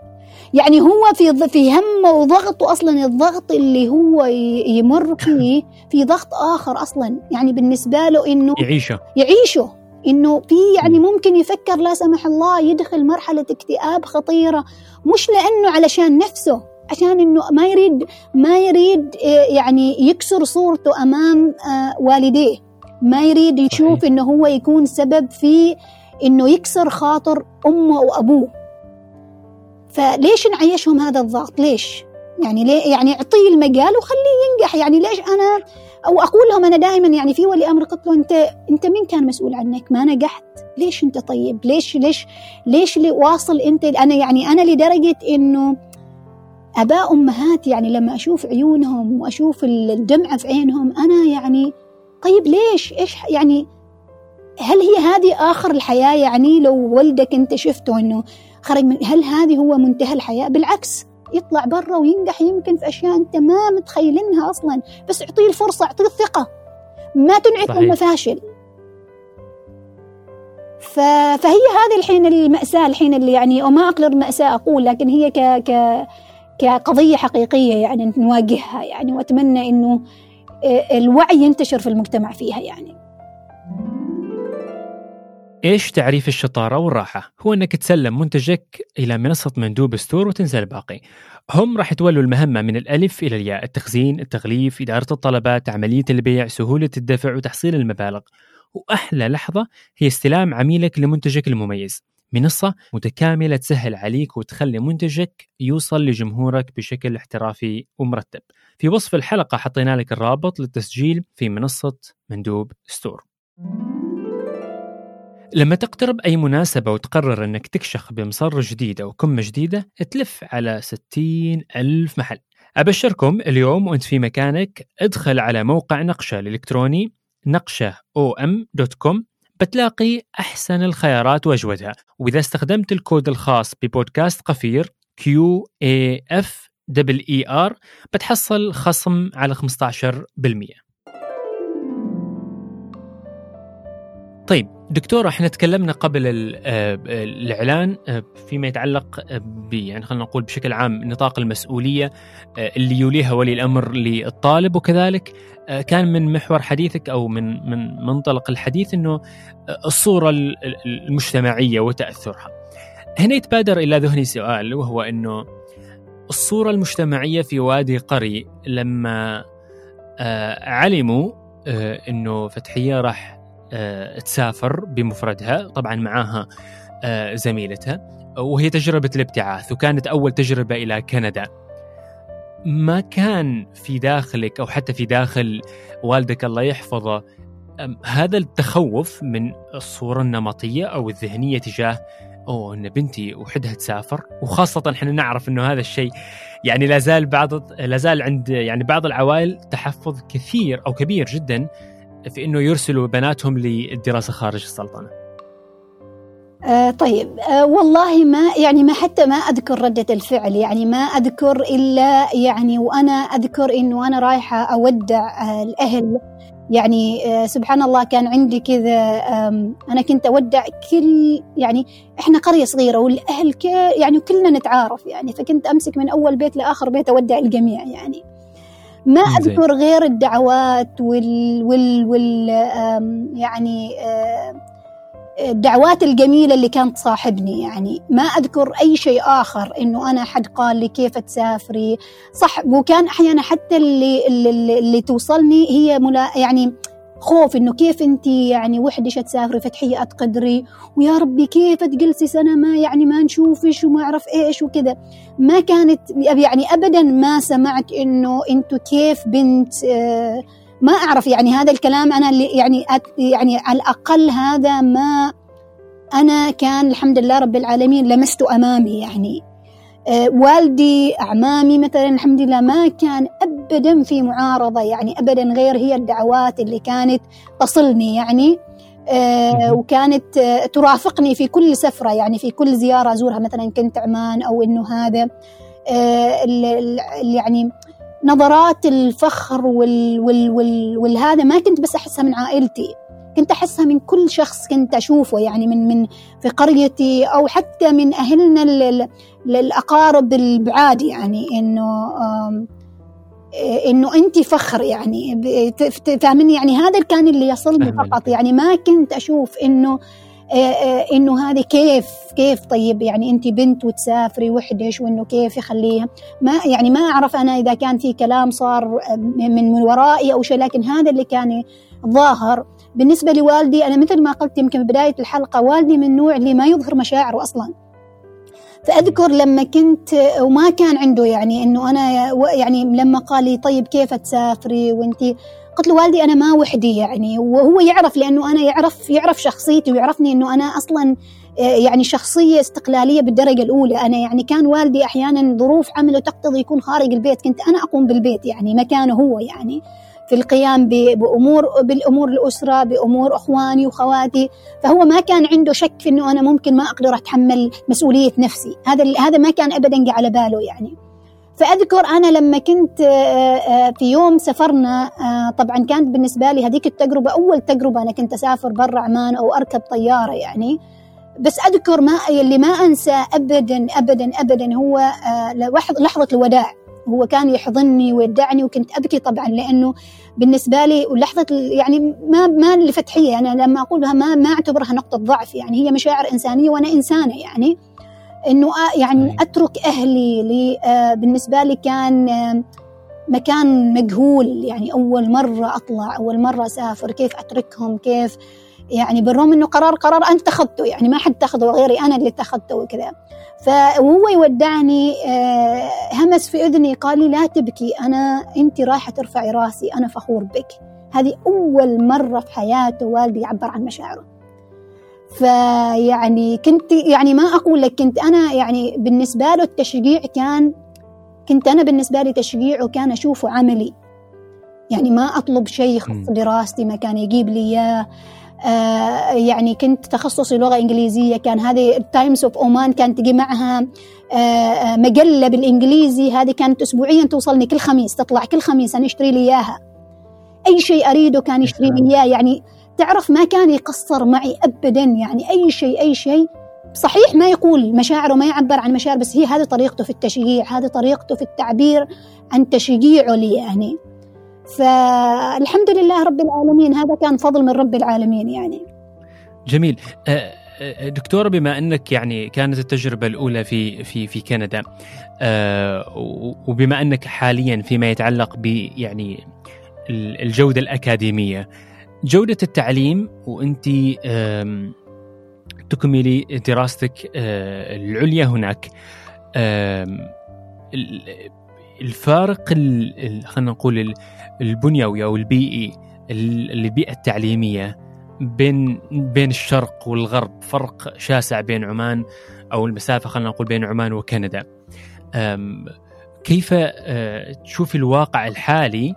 يعني هو في في همه وضغطه أصلا الضغط اللي هو يمر فيه في ضغط آخر أصلا. يعني بالنسبة له إنه يعيشه. يعيشه. إنه في يعني ممكن يفكر لا سمح الله يدخل مرحلة اكتئاب خطيرة مش لأنه علشان نفسه عشان إنه ما يريد ما يريد آه، يعني يكسر صورته أمام آه، والديه. ما يريد يشوف إنه هو يكون سبب في إنه يكسر خاطر أمه وأبوه. فليش نعيشهم هذا الضغط؟ ليش؟ يعني ليه يعني اعطيه المجال وخليه ينجح. يعني ليش أنا أو أقول لهم أنا دائما يعني في ولي أمر قلت له انت أنت مين كان مسؤول عنك؟ ما نجحت. ليش أنت طيب؟ ليش ليش ليش اللي واصل أنت؟ أنا يعني أنا لدرجة إنه أباء أمهات يعني لما أشوف عيونهم وأشوف الدمعة في عينهم أنا يعني طيب ليش؟ إيش يعني هل هي هذه آخر الحياة يعني لو ولدك أنت شفته أنه خرج من هل هذه هو منتهى الحياة؟ بالعكس يطلع برا وينجح يمكن في أشياء أنت ما متخيلينها أصلا. بس اعطيه الفرصة اعطيه الثقة. ما تنعت المفاشل. ف... فهي هذه الحين المأساة الحين اللي يعني وما أقدر المأساة أقول لكن هي ك... ك... كقضية حقيقية يعني نواجهها يعني وأتمنى إنه آه، الوعي ينتشر في المجتمع فيها يعني. إيش تعريف الشطارة والراحة؟ هو إنك تسلم منتجك إلى منصة مندوب ستور وتنسى الباقي. هم راح يتولوا المهمة من الألف إلى الياء التخزين، التغليف، إدارة الطلبات، عملية البيع، سهولة الدفع وتحصيل المبالغ. وأحلى لحظة هي استلام عميلك لمنتجك المميز. منصة متكاملة تسهل عليك وتخلي منتجك يوصل لجمهورك بشكل احترافي ومرتب. في وصف الحلقة حطينا لك الرابط للتسجيل في منصة مندوب ستور. لما تقترب أي مناسبة وتقرر أنك تكشخ بمصر جديدة أو كمة جديدة تلف على 60 ألف محل. أبشركم اليوم وأنت في مكانك ادخل على موقع نقشة الإلكتروني نقشة om.com بتلاقي أحسن الخيارات وأجودها. وإذا استخدمت الكود الخاص ببودكاست قفير Q A F E R بتحصل خصم على 15% طيب دكتور إحنا تكلمنا قبل آه، الإعلان آه، فيما يتعلق آه، ب يعني خلينا نقول بشكل عام نطاق المسؤولية اللي يوليها ولي الأمر للطالب وكذلك كان من محور حديثك أو من من منطلق الحديث إنه الصورة المجتمعية وتأثرها. هنا يتبادر إلى ذهني سؤال وهو إنه الصورة المجتمعية في وادي قري لما علموا إنه فتحية راح تسافر بمفردها. طبعا معاها آه، زميلتها وهي تجربة الابتعاث وكانت أول تجربة إلى كندا. ما كان في داخلك أو حتى في داخل والدك الله يحفظه هذا التخوف من الصورة النمطية أو الذهنية تجاه أوه أن بنتي وحدها تسافر؟ وخاصة إحنا نعرف إنه هذا الشيء يعني لا زال بعض لا زال عند يعني بعض العوائل تحفظ كثير أو كبير جدا في إنه يرسلوا بناتهم للدراسه خارج السلطنة؟ آه طيب. آه والله ما يعني ما حتى ما أذكر ردة الفعل. يعني ما أذكر إلا يعني وأنا أذكر إنه أنا رايحة أودع آه الأهل. يعني آه سبحان الله كان عندي كذا أنا كنت أودع كل يعني إحنا قرية صغيرة والأهل يعني كلنا نتعارف يعني. فكنت أمسك من أول بيت لآخر بيت أودع الجميع يعني. ما أذكر غير الدعوات وال وال, وال يعني الدعوات الجميلة اللي كانت تصاحبني. يعني ما أذكر أي شيء آخر إنه أنا حد قال لي كيف تسافري. صح وكان أحيانا حتى اللي, اللي, اللي توصلني هي ملا يعني خوف إنه كيف انت يعني وحدش تسافري فتحية تقدري ويا ربي كيف تجلسي سنة ما يعني ما نشوفش وما أعرف إيش وكذا؟ ما كانت يعني ابدا ما سمعت إنه أنتوا كيف بنت آه، ما أعرف يعني هذا الكلام أنا اللي يعني يعني على الأقل هذا ما أنا كان الحمد لله رب العالمين لمسته أمامي يعني. والدي أعمامي مثلا الحمد لله ما كان أبدا في معارضة يعني أبدا غير هي الدعوات اللي كانت تصلني يعني آه، وكانت آه، ترافقني في كل سفرة يعني في كل زيارة أزورها مثلا كنت عمان أو إنه هذا. يعني نظرات الفخر وال وال وال والهذا ما كنت بس أحسها من عائلتي. كنت أحسها من كل شخص كنت أشوفه يعني من من في قريتي أو حتى من أهلنا الأقارب البعاد يعني إنه إنه انت فخر يعني. فاهمني؟ يعني هذا كان اللي يصلني فقط. يعني ما كنت أشوف إنه إنه هذه كيف كيف طيب يعني انت بنت وتسافري وحدش وإنه كيف يخليها؟ ما يعني ما أعرف أنا إذا كان في كلام صار من من ورائي أو شيء لكن هذا اللي كان ظاهر. بالنسبة لوالدي أنا مثل ما قلت يمكن بداية الحلقة والدي من النوع اللي ما يظهر مشاعره أصلا. فأذكر لما كنت وما كان عنده يعني إنه أنا يعني لما قال لي طيب كيف تسافري؟ وأنت قلت له والدي أنا ما وحدي يعني وهو يعرف لأنه أنا يعرف يعرف شخصيتي ويعرفني إنه أنا أصلا يعني شخصية استقلالية بالدرجة الأولى. أنا يعني كان والدي أحيانا ظروف عمله تقتضي يكون خارج البيت كنت أنا أقوم بالبيت يعني مكانه هو يعني. في القيام بأمور بالأمور الأسرة بأمور إخواني وخواتي. فهو ما كان عنده شك في إنه أنا ممكن ما أقدر أتحمل مسؤولية نفسي. هذا هذا ما كان ابدا على باله يعني. فأذكر أنا لما كنت في يوم سافرنا طبعا كانت بالنسبة لي هذيك التجربة أول تجربة أنا كنت أسافر برا عمان أو أركب طيارة يعني. بس أذكر ما اللي ما انسى ابدا ابدا ابدا هو لحظة الوداع. هو كان يحضني ويودعني وكنت أبكي طبعا لأنه بالنسبة لي ولحظه يعني ما ما لفتحيه يعني لما اقولها ما ما أعتبرها نقطة ضعف يعني هي مشاعر إنسانية وأنا إنسانة يعني. إنه يعني أترك أهلي لي بالنسبة لي كان مكان مجهول يعني أول مرة أطلع أول مرة أسافر كيف أتركهم كيف يعني بالرغم إنه قرار قرار أنا اتخذته يعني ما حد اتخذه غيري أنا اللي اتخذته وكذا. فهو يودعني همس في أذني قال لي لا تبكي أنا أنت رايحة ترفعي راسي أنا فخور بك. هذه أول مرة في حياته والدي يعبر عن مشاعره. فيعني كنت يعني ما أقول لك كنت أنا يعني بالنسبة له التشجيع كان كنت أنا بالنسبة لي تشجيعه كان أشوفه عملي. يعني ما أطلب شيء يخص دراستي ما كان يجيب لي إياه. آه يعني كنت تخصصي لغة إنجليزية كان هذه ال Times of Oman كانت تجي معها آه مجلة بالإنجليزي هذه كانت اسبوعيا توصلني كل خميس تطلع كل خميس أنا أشتري لي إياها. أي شيء أريده كان يشتري لي إياه يعني تعرف ما كان يقصر معي ابدا يعني أي شيء أي شيء. صحيح ما يقول مشاعره ما يعبر عن مشاعر بس هي هذه طريقته في التشجيع هذه طريقته في التعبير عن تشجيعه لي يعني. فالحمد لله رب العالمين هذا كان فضل من رب العالمين يعني. جميل. دكتوره بما أنك يعني كانت التجربة الأولى في في في كندا وبما أنك حاليا فيما يتعلق ب يعني الجودة الأكاديمية جودة التعليم وأنت تكملي دراستك العليا هناك الفارق خلينا نقول البنيوي أو البيئي البيئة التعليمية بين بين الشرق والغرب فرق شاسع بين عمان أو المسافة خلينا نقول بين عمان وكندا. كيف تشوف الواقع الحالي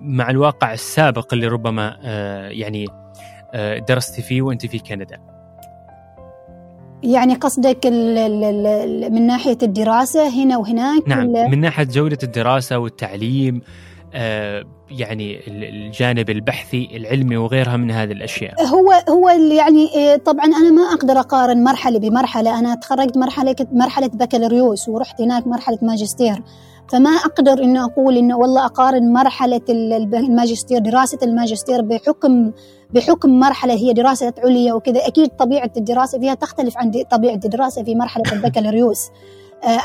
مع الواقع السابق اللي ربما يعني درست فيه وأنت في كندا؟ يعني قصدك ال ال ال من ناحية الدراسة هنا وهناك نعم من ناحية جودة الدراسة والتعليم آه يعني الجانب البحثي العلمي وغيرها من هذه الأشياء. هو هو يعني طبعا أنا ما أقدر أقارن مرحلة بمرحلة. أنا تخرجت مرحلة مرحلة بكالوريوس ورحت هناك مرحلة ماجستير. فما أقدر إنه أقول إنه والله أقارن مرحلة الماجستير دراسة الماجستير بحكم بحكم مرحلة هي دراسة عليا وكذا. أكيد طبيعة الدراسة فيها تختلف عن طبيعة الدراسة في مرحلة البكالوريوس.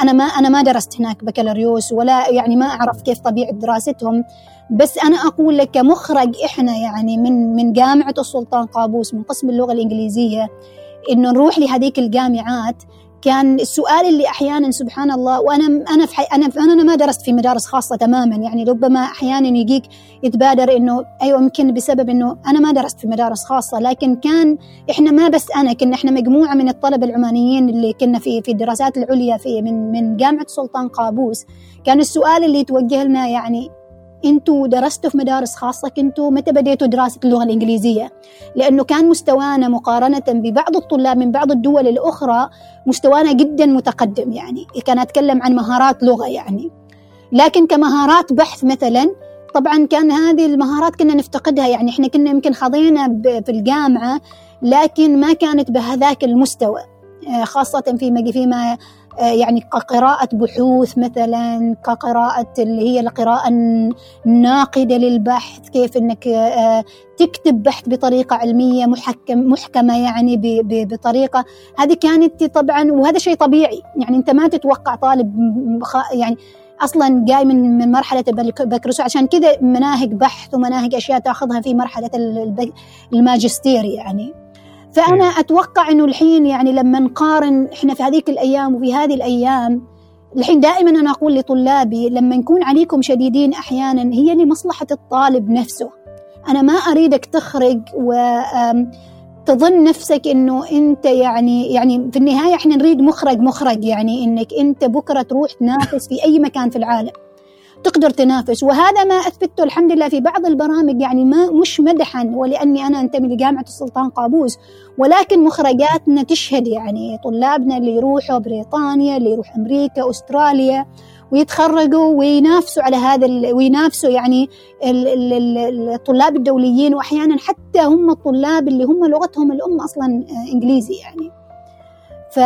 أنا ما أنا ما درست هناك بكالوريوس ولا يعني ما أعرف كيف طبيعة دراستهم. بس أنا أقول لك كمخرج إحنا يعني من من جامعة السلطان قابوس من قسم اللغة الإنجليزية إنه نروح لهذيك الجامعات كان السؤال اللي أحيانا سبحان الله وأنا أنا في أنا أنا ما درست في مدارس خاصة تماما يعني ربما أحيانا يجيك يتبادر إنه أيوه يمكن بسبب إنه أنا ما درست في مدارس خاصة لكن كان إحنا ما بس أنا كنا إحنا مجموعة من الطلبة العمانيين اللي كنا في في الدراسات العليا في من من جامعة سلطان قابوس. كان السؤال اللي يتوجه لنا يعني أنتوا درستوا في مدارس خاصة كنتوا متى بديتوا دراسه اللغة الإنجليزية؟ لأنه كان مستوانا مقارنة ببعض الطلاب من بعض الدول الأخرى مستوانا جدا متقدم يعني. كان أتكلم عن مهارات لغة يعني. لكن كمهارات بحث مثلا طبعا كان هذه المهارات كنا نفتقدها يعني. إحنا كنا يمكن خاضينا في الجامعة لكن ما كانت بهذاك المستوى. خاصة فيما فيما يعني كقراءة بحوث مثلا كقراءة اللي هي القراءة الناقدة للبحث كيف إنك تكتب بحث بطريقة علمية محكم محكمة يعني بطريقة. هذه كانت طبعا وهذا شيء طبيعي. يعني أنت ما تتوقع طالب يعني أصلا جاي من من مرحلة البكالوريوس عشان كذا مناهج بحث ومناهج أشياء تأخذها في مرحلة الماجستير يعني. فأنا أتوقع أنه الحين يعني لما نقارن إحنا في هذيك الأيام وفي هذه الأيام الحين دائما أنا أقول لطلابي لما نكون عليكم شديدين أحيانا هي لمصلحة الطالب نفسه. أنا ما أريدك تخرج و تظن نفسك إنه أنت يعني يعني في النهاية إحنا نريد مخرج مخرج يعني إنك أنت بكرة تروح تنافس في أي مكان في العالم. تقدر تنافس. وهذا ما أثبته الحمد لله في بعض البرامج يعني ما مش مدحا ولأني أنا أنتمي لجامعة السلطان قابوس. ولكن مخرجاتنا تشهد يعني طلابنا اللي يروحوا بريطانيا اللي يروح أمريكا أستراليا ويتخرجوا وينافسوا على هذا وينافسوا يعني الطلاب الدوليين واحيانا حتى هم الطلاب اللي هم لغتهم الأم أصلا إنجليزي يعني. ف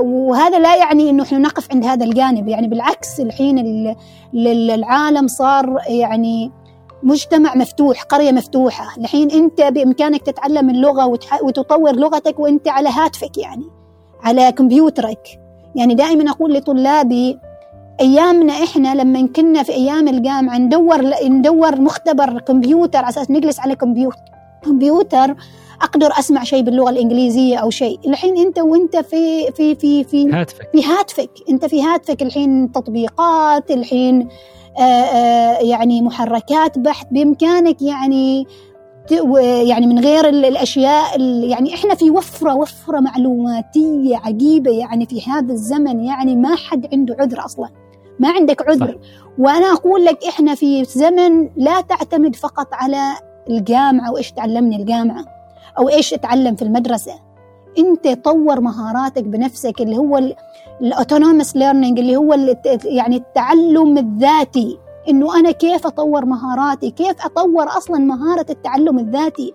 وهذا لا يعني إنه إحنا نقف عند هذا الجانب. يعني بالعكس الحين العالم صار يعني مجتمع مفتوح قرية مفتوحة. الحين أنت بإمكانك تتعلم اللغة وتطور لغتك وأنت على هاتفك يعني على كمبيوترك. يعني دائما أقول لطلابي أيامنا إحنا لما كنا في أيام الجامعة ندور ندور مختبر كمبيوتر على أساس نجلس على كمبيوتر كمبيوتر أقدر أسمع شيء باللغة الإنجليزية أو شيء. الحين أنت وأنت في في في في هاتفك. في هاتفك. أنت في هاتفك الحين تطبيقات الحين آآ آآ يعني محركات بحث. بإمكانك يعني يعني من غير الأشياء يعني إحنا في وفرة وفرة معلوماتية عجيبة. يعني في هذا الزمن يعني ما حد عنده عذر أصلا. ما عندك عذر. صح. وأنا أقول لك إحنا في زمن لا تعتمد فقط على الجامعة وإيش تعلمني الجامعة. أو إيش اتعلم في المدرسة. أنت طور مهاراتك بنفسك اللي هو ال autonomous learning اللي هو يعني التعلم الذاتي. إنه أنا كيف أطور مهاراتي؟ كيف أطور أصلا مهارة التعلم الذاتي؟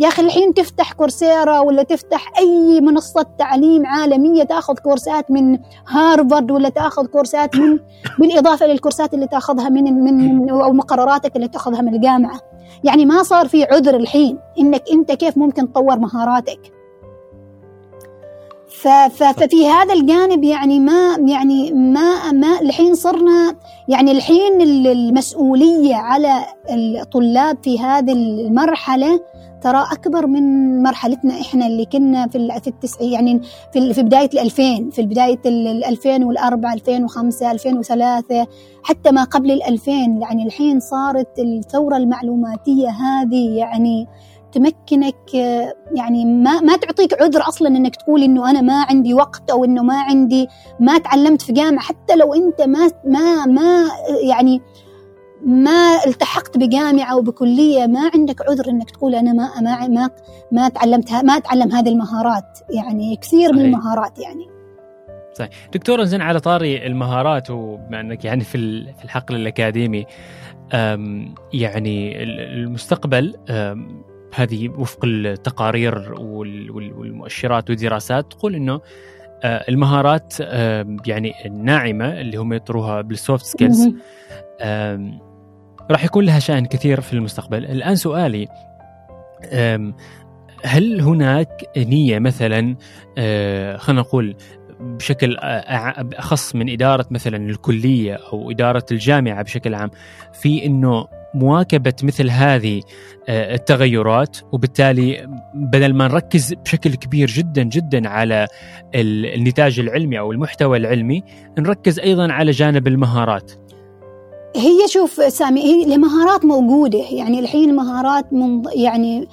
يا أخي الحين تفتح Coursera ولا تفتح أي منصة تعليم عالمية تأخذ كورسات من هارفارد ولا تأخذ كورسات من بالإضافة للكورسات اللي تأخذها من من أو مقرراتك اللي تأخذها من الجامعة. يعني ما صار في عذر الحين إنك أنت كيف ممكن تطور مهاراتك. ففي هذا الجانب يعني ما يعني ما ما الحين صرنا يعني الحين المسؤولية على الطلاب في هذه المرحلة ترى أكبر من مرحلتنا إحنا اللي كنا في في التسعين يعني في في بداية ال2000 في بداية ال 2004 2005 2003 حتى ما قبل ال 2000 يعني الحين صارت الثورة المعلوماتية هذه يعني تمكنك يعني ما ما تعطيك عذر أصلا إنك تقول إنه أنا ما عندي وقت أو إنه ما عندي ما تعلمت في جامعة حتى لو أنت ما ما ما يعني ما التحقت بجامعة أو بكليه ما عندك عذر إنك تقول أنا ما ما ما, ما تعلمت ما أتعلم هذه المهارات. يعني كثير صحيح. من المهارات يعني. صحيح. دكتور زين على طاري المهارات وبما أنك يعني في في الحقل الأكاديمي يعني المستقبل هذه وفق التقارير والمؤشرات والدراسات تقول إنه المهارات يعني الناعمة اللي هم يطروها بال soft skills راح يكون لها شأن كثير في المستقبل. الآن سؤالي هل هناك نية مثلا خلينا نقول بشكل أخص من إدارة مثلا الكلية أو إدارة الجامعة بشكل عام في أنه مواكبة مثل هذه التغيرات؟ وبالتالي بدل ما نركز بشكل كبير جدا جدا على النتاج العلمي أو المحتوى العلمي نركز أيضا على جانب المهارات. هي شوف سامي هي المهارات موجودة يعني الحين المهارات من يعني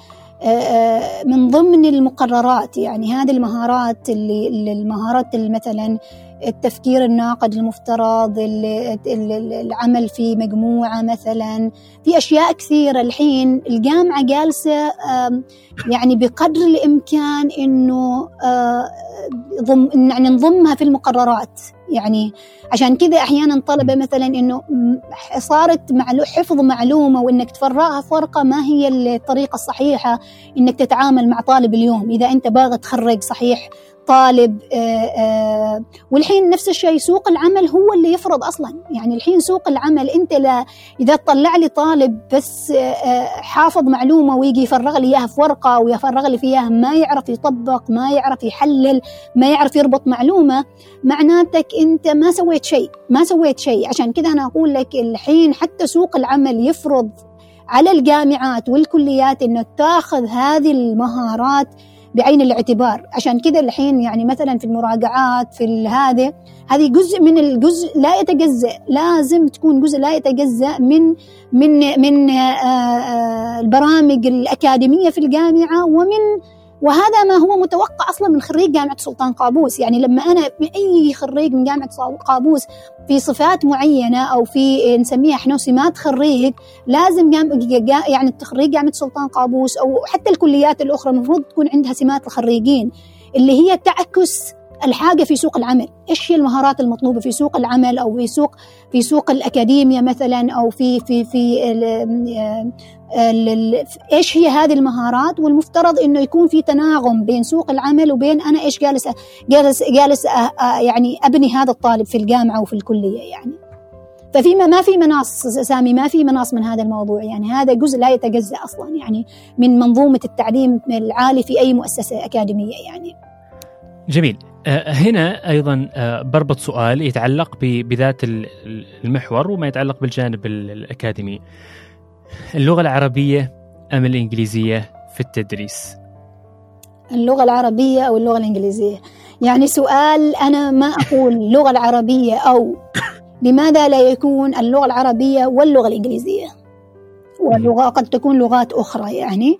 من ضمن المقررات يعني هذه المهارات اللي المهارات مثلا التفكير الناقد المفترض العمل في مجموعة مثلا. في أشياء كثيرة الحين الجامعة جالسة يعني بقدر الإمكان أنه آه، يعني نضمها في المقررات. يعني عشان كذا أحيانا طلبة مثلا إنه صارت حفظ معلومة وإنك تفرغها في ورقه ما هي الطريقة الصحيحة إنك تتعامل مع طالب اليوم. إذا أنت باغي تخرج صحيح طالب آه، آه، والحين نفس الشيء سوق العمل هو اللي يفرض أصلا. يعني الحين سوق العمل أنت لا إذا طلع لي طالب بس آه، حافظ معلومة ويجي يفرغ لي إياها في ورقة ويفرغ لي فيها ما يعرف يطبق ما يعرف يحلل ما يعرف يربط معلومة معناتك أنت ما سويت شيء ما سويت شيء. عشان كذا أنا أقول لك الحين حتى سوق العمل يفرض على الجامعات والكليات إنه تاخذ هذه المهارات بعين الاعتبار. عشان كذا الحين يعني مثلا في المراجعات في هذا هذه جزء من الجزء لا يتجزأ لازم تكون جزء لا يتجزأ من من من آه، آه، البرامج الأكاديمية في الجامعة ومن وهذا ما هو متوقع أصلا من خريج جامعة سلطان قابوس. يعني لما أنا اي خريج من جامعة قابوس في صفات معينة أو في نسميها إحنا سمات خريج لازم يعني خريج جامعة سلطان قابوس أو حتى الكليات الأخرى المفروض تكون عندها سمات الخريجين اللي هي تعكس الحاجة في سوق العمل. إيش هي المهارات المطلوبة في سوق العمل أو في سوق في سوق الأكاديمية مثلا أو في في في إيش هي هذه المهارات؟ والمفترض إنه يكون في تناغم بين سوق العمل وبين أنا إيش جالس جالس جالس يعني أبني هذا الطالب في الجامعة وفي الكلية يعني. ففي ما في مناص سامي ما في مناص من هذا الموضوع يعني. هذا جزء لا يتجزأ أصلا يعني من منظومة التعليم العالي في أي مؤسسة أكاديمية يعني. جميل آه، هنا أيضا آه، بربط سؤال يتعلق بذات المحور وما يتعلق بالجانب الأكاديمي. اللغة العربية أم الإنجليزية في التدريس؟ اللغة العربية أو اللغة الإنجليزية؟ يعني سؤال أنا ما أقول اللغة العربية أو لماذا لا يكون اللغة العربية واللغة الإنجليزية؟ واللغة قد تكون لغات أخرى يعني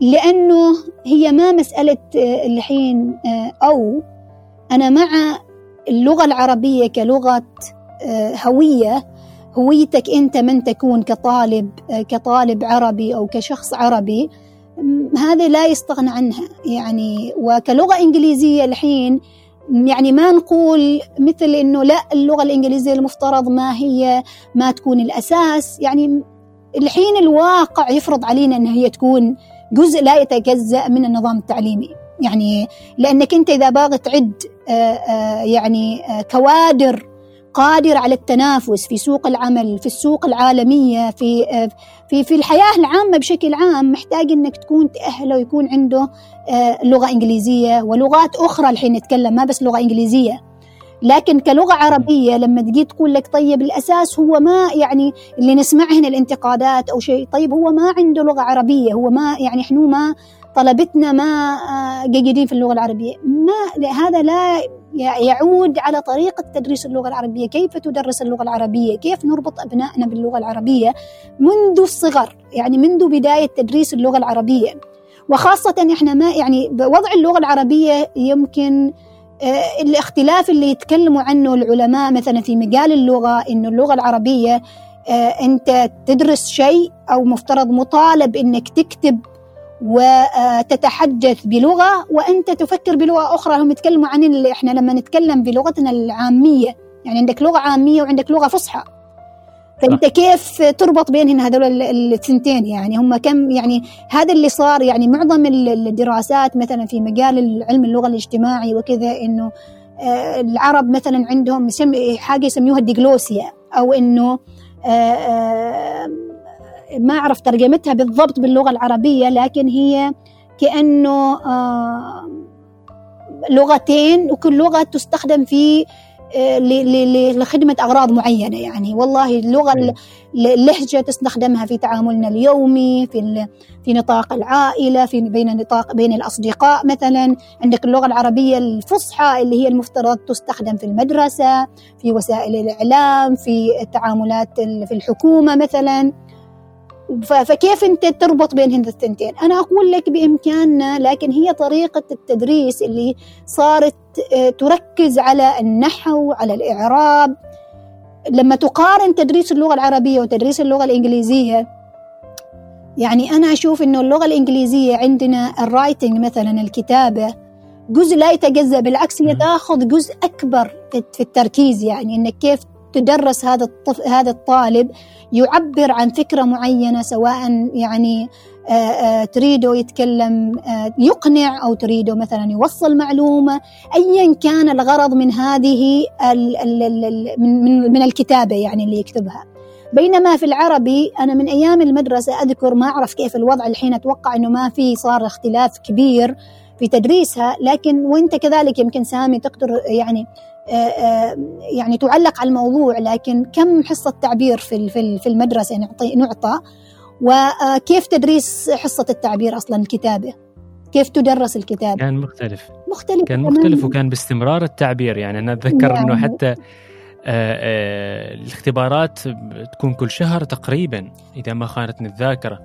لأنه هي ما مسألة آه، الحين آه، أو أنا مع اللغة العربية كلغة هوية هويتك أنت من تكون كطالب كطالب عربي أو كشخص عربي هذا لا يستغنى عنها. يعني وكلغة إنجليزية الحين يعني ما نقول مثل إنه لا اللغة الإنجليزية المفترض ما هي ما تكون الأساس. يعني الحين الواقع يفرض علينا أن هي تكون جزء لا يتجزأ من النظام التعليمي. يعني لأنك أنت إذا باغي تعد آه، آه، يعني آه، كوادر قادرة على التنافس في سوق العمل في السوق العالمية في في في الحياة العامة بشكل عام محتاج إنك تكون تأهله ويكون عنده لغة إنجليزية ولغات أخرى الحين نتكلم ما بس لغة إنجليزية. لكن كلغة عربية لما تجي تقول لك طيب الأساس هو ما يعني اللي نسمع هنا الانتقادات أو شيء طيب هو ما عنده لغة عربية هو ما يعني إحنا ما طلبتنا ما آه، جيدين في اللغة العربية. ما هذا لا يعود على طريقة تدريس اللغة العربية. كيف تدرس اللغة العربية؟ كيف نربط أبنائنا باللغة العربية منذ الصغر؟ يعني منذ بداية تدريس اللغة العربية. وخاصة إحنا ما يعني وضع اللغة العربية يمكن الاختلاف اللي يتكلموا عنه العلماء مثلا في مجال اللغة إنه اللغة العربية آه، أنت تدرس شيء أو مفترض مطالب إنك تكتب وتتحدث بلغة وأنت تفكر بلغة أخرى. هم يتكلموا عن اللي إحنا لما نتكلم بلغتنا العامية يعني عندك لغة عامية وعندك لغة فصحى. فأنت كيف تربط بينهم هذول الثنتين يعني؟ هم كم يعني هذا اللي صار يعني معظم الدراسات مثلا في مجال علم اللغة الاجتماعي وكذا إنه آه، العرب مثلا عندهم حاجة يسموها الديجلوسيا أو إنه آه، آه، ما أعرف ترجمتها بالضبط باللغة العربية لكن هي كأنه لغتين وكل لغة تستخدم في لخدمة أغراض معينة يعني. والله اللغة اللهجة تستخدمها في تعاملنا اليومي في في نطاق العائلة في بين نطاق بين الأصدقاء مثلا. عندك اللغة العربية الفصحى اللي هي المفترض تستخدم في المدرسة في وسائل الإعلام في التعاملات في الحكومة مثلا. فكيف انت تربط بين هذه الثنتين؟ أنا أقول لك بإمكاننا لكن هي طريقة التدريس اللي صارت آه، تركز على النحو على الإعراب لما تقارن تدريس اللغة العربية وتدريس اللغة الإنجليزية يعني أنا أشوف إنه اللغة الإنجليزية عندنا الرايتنج مثلا الكتابة جزء لا يتجزأ بالعكس هي تاخذ جزء أكبر في التركيز يعني إنك كيف تدرس هذا الطفل هذا الطالب يعبر عن فكرة معينة سواء يعني تريده يتكلم يقنع أو تريده مثلا يوصل معلومة. أيا كان الغرض من هذه من من الكتابة يعني اللي يكتبها. بينما في العربي أنا من أيام المدرسة أذكر ما أعرف كيف الوضع الحين أتوقع أنه ما في صار اختلاف كبير في تدريسها لكن وأنت كذلك يمكن سامي تقدر يعني يعني تعلق على الموضوع لكن كم حصة تعبير في في المدرسة نعطي نعطى؟ وكيف تدريس حصة التعبير أصلا الكتابة؟ كيف تدرس الكتابة؟ كان مختلف. مختلف كان مختلف وكان باستمرار التعبير يعني أنا أتذكر يعني أنه حتى آه، الاختبارات تكون كل شهر تقريبا إذا ما خانتني الذاكرة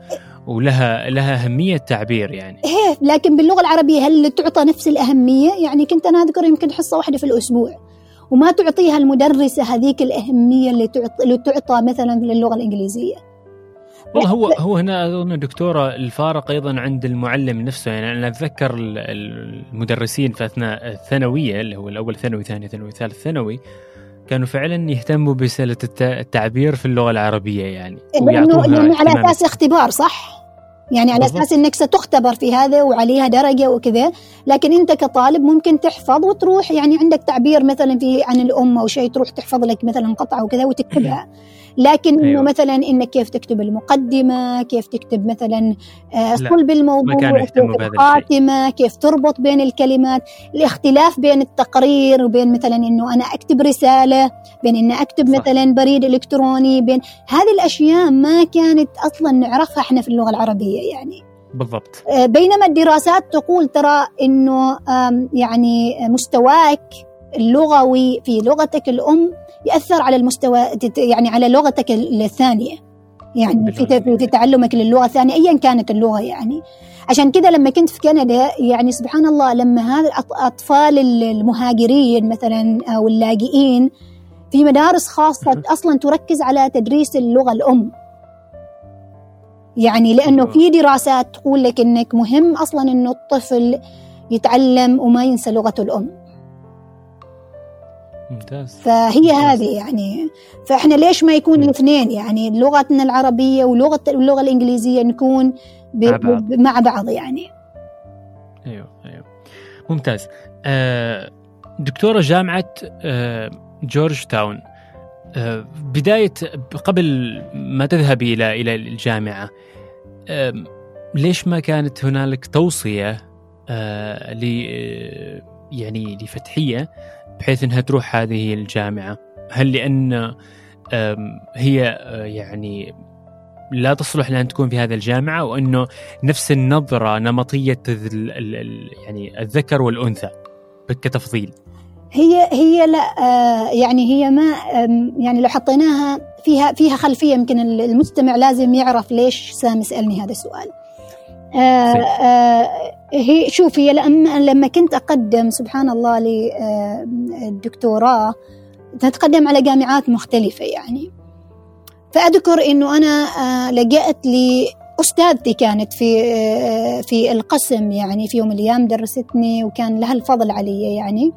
ولها لها أهمية تعبير يعني. إيه لكن باللغة العربية هل تعطى نفس الأهمية؟ يعني كنت أنا أذكر يمكن حصة واحدة في الأسبوع. وما تعطيها المدرسة هذيك الأهمية اللي تعطى, اللي تعطى مثلا للغه الإنجليزية. والله هو هو هنا أظن دكتورة الفارق أيضا عند المعلم نفسه. يعني أنا أتذكر المدرسين في أثناء الثانوية اللي هو الأول ثانوي ثاني ثانوي ثالث ثانوي كانوا فعلا يهتموا بسله التعبير في اللغة العربية يعني لأنه لأنه على أساس اختبار صح؟ يعني على أساس إنك ستختبر في هذا وعليها درجة وكذا. لكن أنت كطالب ممكن تحفظ وتروح يعني عندك تعبير مثلا في عن الأم أو شيء تروح تحفظ لك مثلا قطعة وكذا وتكتبها. لكن أيوة. انه مثلا إنك كيف تكتب المقدمة كيف تكتب مثلا صلب الموضوع كيف الخاتمه كيف تربط بين الكلمات الاختلاف بين التقرير وبين مثلا إنه أنا أكتب رسالة بين ان أكتب صح. مثلا بريد إلكتروني بين هذه الأشياء ما كانت أصلا نعرفها إحنا في اللغة العربية يعني بالضبط آه، بينما الدراسات تقول ترى إنه يعني مستواك اللغوي في لغتك الأم يأثر على المستوى يعني على لغتك الثانية. يعني في في تعلمك للغة الثانية ايا كانت اللغة يعني. عشان كذا لما كنت في كندا يعني سبحان الله لما هذا الاطفال المهاجرين مثلا أو اللاجئين في مدارس خاصة أصلا تركز على تدريس اللغة الأم. يعني لأنه في دراسات تقول لك إنك مهم أصلا إنه الطفل يتعلم وما ينسى لغته الأم. ممتاز. فهي ممتاز. هذه يعني فإحنا ليش ما يكون الاثنين؟ يعني لغتنا العربية ولغة اللغة الإنجليزية نكون ب... مع, بعض. مع بعض يعني. أيوه أيوه. ممتاز. آه دكتورة جامعة آه جورج تاون آه بداية قبل ما تذهبي إلى إلى الجامعة آه ليش ما كانت هنالك توصية آه ل يعني لفتحية بحيث إنها تروح هذه الجامعة. هل لأن هي آه، يعني لا تصلح لأن تكون في هذه الجامعة وانه نفس النظرة نمطية يعني الذكر والأنثى كتفضيل هي هي لا آه، يعني هي ما يعني لو حطيناها فيها فيها خلفية يمكن المستمع لازم يعرف ليش سامي سالني هذا السؤال. آه هي شوف هي لما لما كنت أقدم سبحان الله للدكتوراه نتقدم على جامعات مختلفة يعني. فأذكر إنه أنا آه لجأت لي أستاذتي كانت في آه في القسم يعني في يوم من الأيام درستني وكان لها الفضل علي يعني.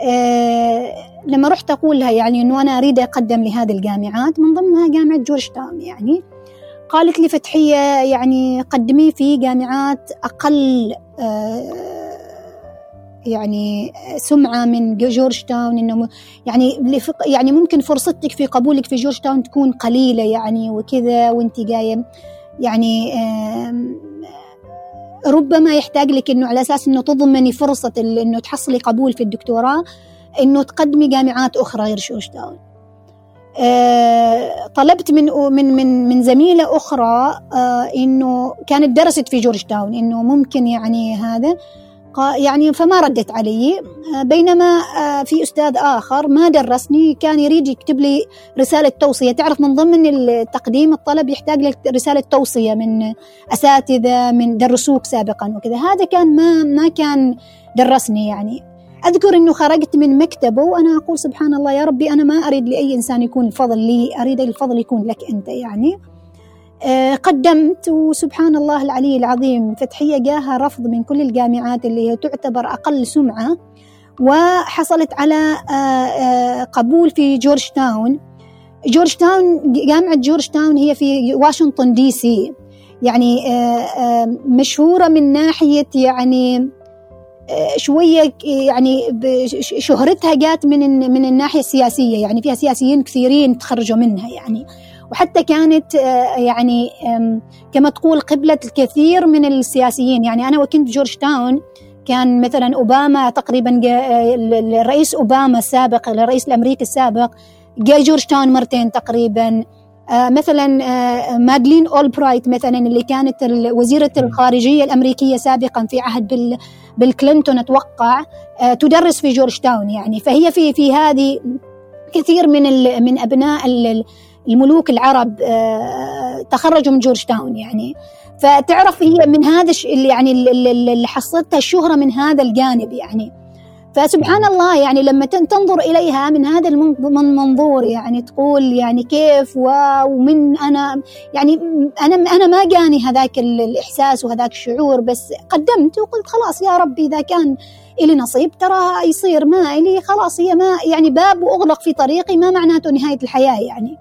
آه لما رحت أقول لها يعني إنه أنا أريد أقدم لهذه الجامعات من ضمنها جامعة جورج تاون يعني. قالت لي فتحية يعني قدمي في جامعات أقل آه، يعني سمعة من جورج تاون إنه يعني يعني ممكن فرصتك في قبولك في جورج تاون تكون قليلة يعني وكذا وأنت جاية يعني ربما يحتاج لك إنه على أساس إنه تضمني فرصة إنه تحصلي قبول في الدكتوراه إنه تقدمي جامعات أخرى غير جورج تاون طلبت من من من من زميلة أخرى آه، إنه كانت درست في جورج تاون إنه ممكن يعني هذا. يعني فما ردت علي. آه، بينما في أستاذ آخر ما درسني كان يريد يكتب لي رسالة توصية. تعرف من ضمن التقديم الطلب يحتاج لك رسالة توصية من أساتذة من درسوك سابقا وكذا. هذا كان ما ما كان درسني يعني. أذكر أنه خرجت من مكتبه وأنا أقول سبحان الله يا ربي أنا ما أريد لأي إنسان يكون الفضل لي أريد الفضل يكون لك أنت يعني. آه، قدمت وسبحان الله العلي العظيم فتحية جاها رفض من كل الجامعات اللي هي تعتبر أقل سمعة وحصلت على آه، آه، قبول في جورج تاون جورج تاون جامعة جورج تاون هي في واشنطن دي سي. يعني مشهورة من ناحية يعني شوية يعني شهرتها جات من من الناحية السياسية يعني فيها سياسيين كثيرين تخرجوا منها يعني. وحتى كانت آه، يعني كما تقول قبلة الكثير من السياسيين. يعني أنا وكنت جورج تاون كان مثلا أوباما تقريبا آه، الرئيس أوباما السابق الرئيس الأمريكي السابق جاء جورج تاون مرتين تقريبا. مثلا آه، مادلين أولبرايت مثلا اللي كانت وزيرة الخارجية الأمريكية سابقا في عهد بيل كلينتون أتوقع آه، تدرس في جورج تاون يعني. فهي في في هذه كثير من من أبناء الملوك العرب تخرجوا من جورج تاون يعني. فتعرف هي من هذا اللي يعني اللي حصلتها الشهرة من هذا الجانب يعني. فسبحان الله يعني لما تنظر إليها من هذا المنظور يعني تقول يعني كيف ومن أنا يعني أنا أنا ما جاني هذاك الإحساس وهذاك الشعور بس قدمت وقلت خلاص يا ربي إذا كان إلي نصيب ترى يصير ما إلي خلاص هي ما يعني باب وأغلق في طريقي ما معناته نهاية الحياة يعني.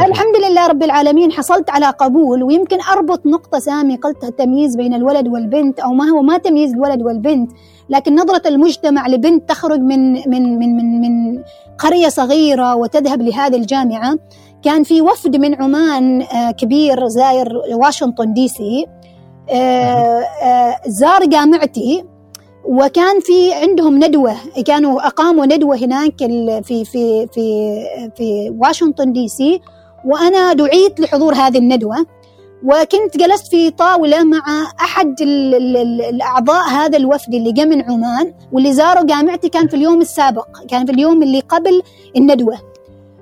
الحمد لله رب العالمين حصلت على قبول ويمكن أربط نقطة سامي قلتها التمييز بين الولد والبنت أو ما هو ما تمييز الولد والبنت. لكن نظرة المجتمع لبنت تخرج من من من من, من قرية صغيرة وتذهب لهذه الجامعة. كان في وفد من عمان آه، كبير زاير واشنطن دي سي آه، آه، زار جامعتي. وكان في عندهم ندوة كانوا أقاموا ندوة هناك في في في في واشنطن دي سي. وأنا دعيت لحضور هذه الندوة. وكنت جلست في طاولة مع أحد الأعضاء هذا الوفد اللي جاء من عمان واللي زاروا جامعتي كان في اليوم السابق كان في اليوم اللي قبل الندوة.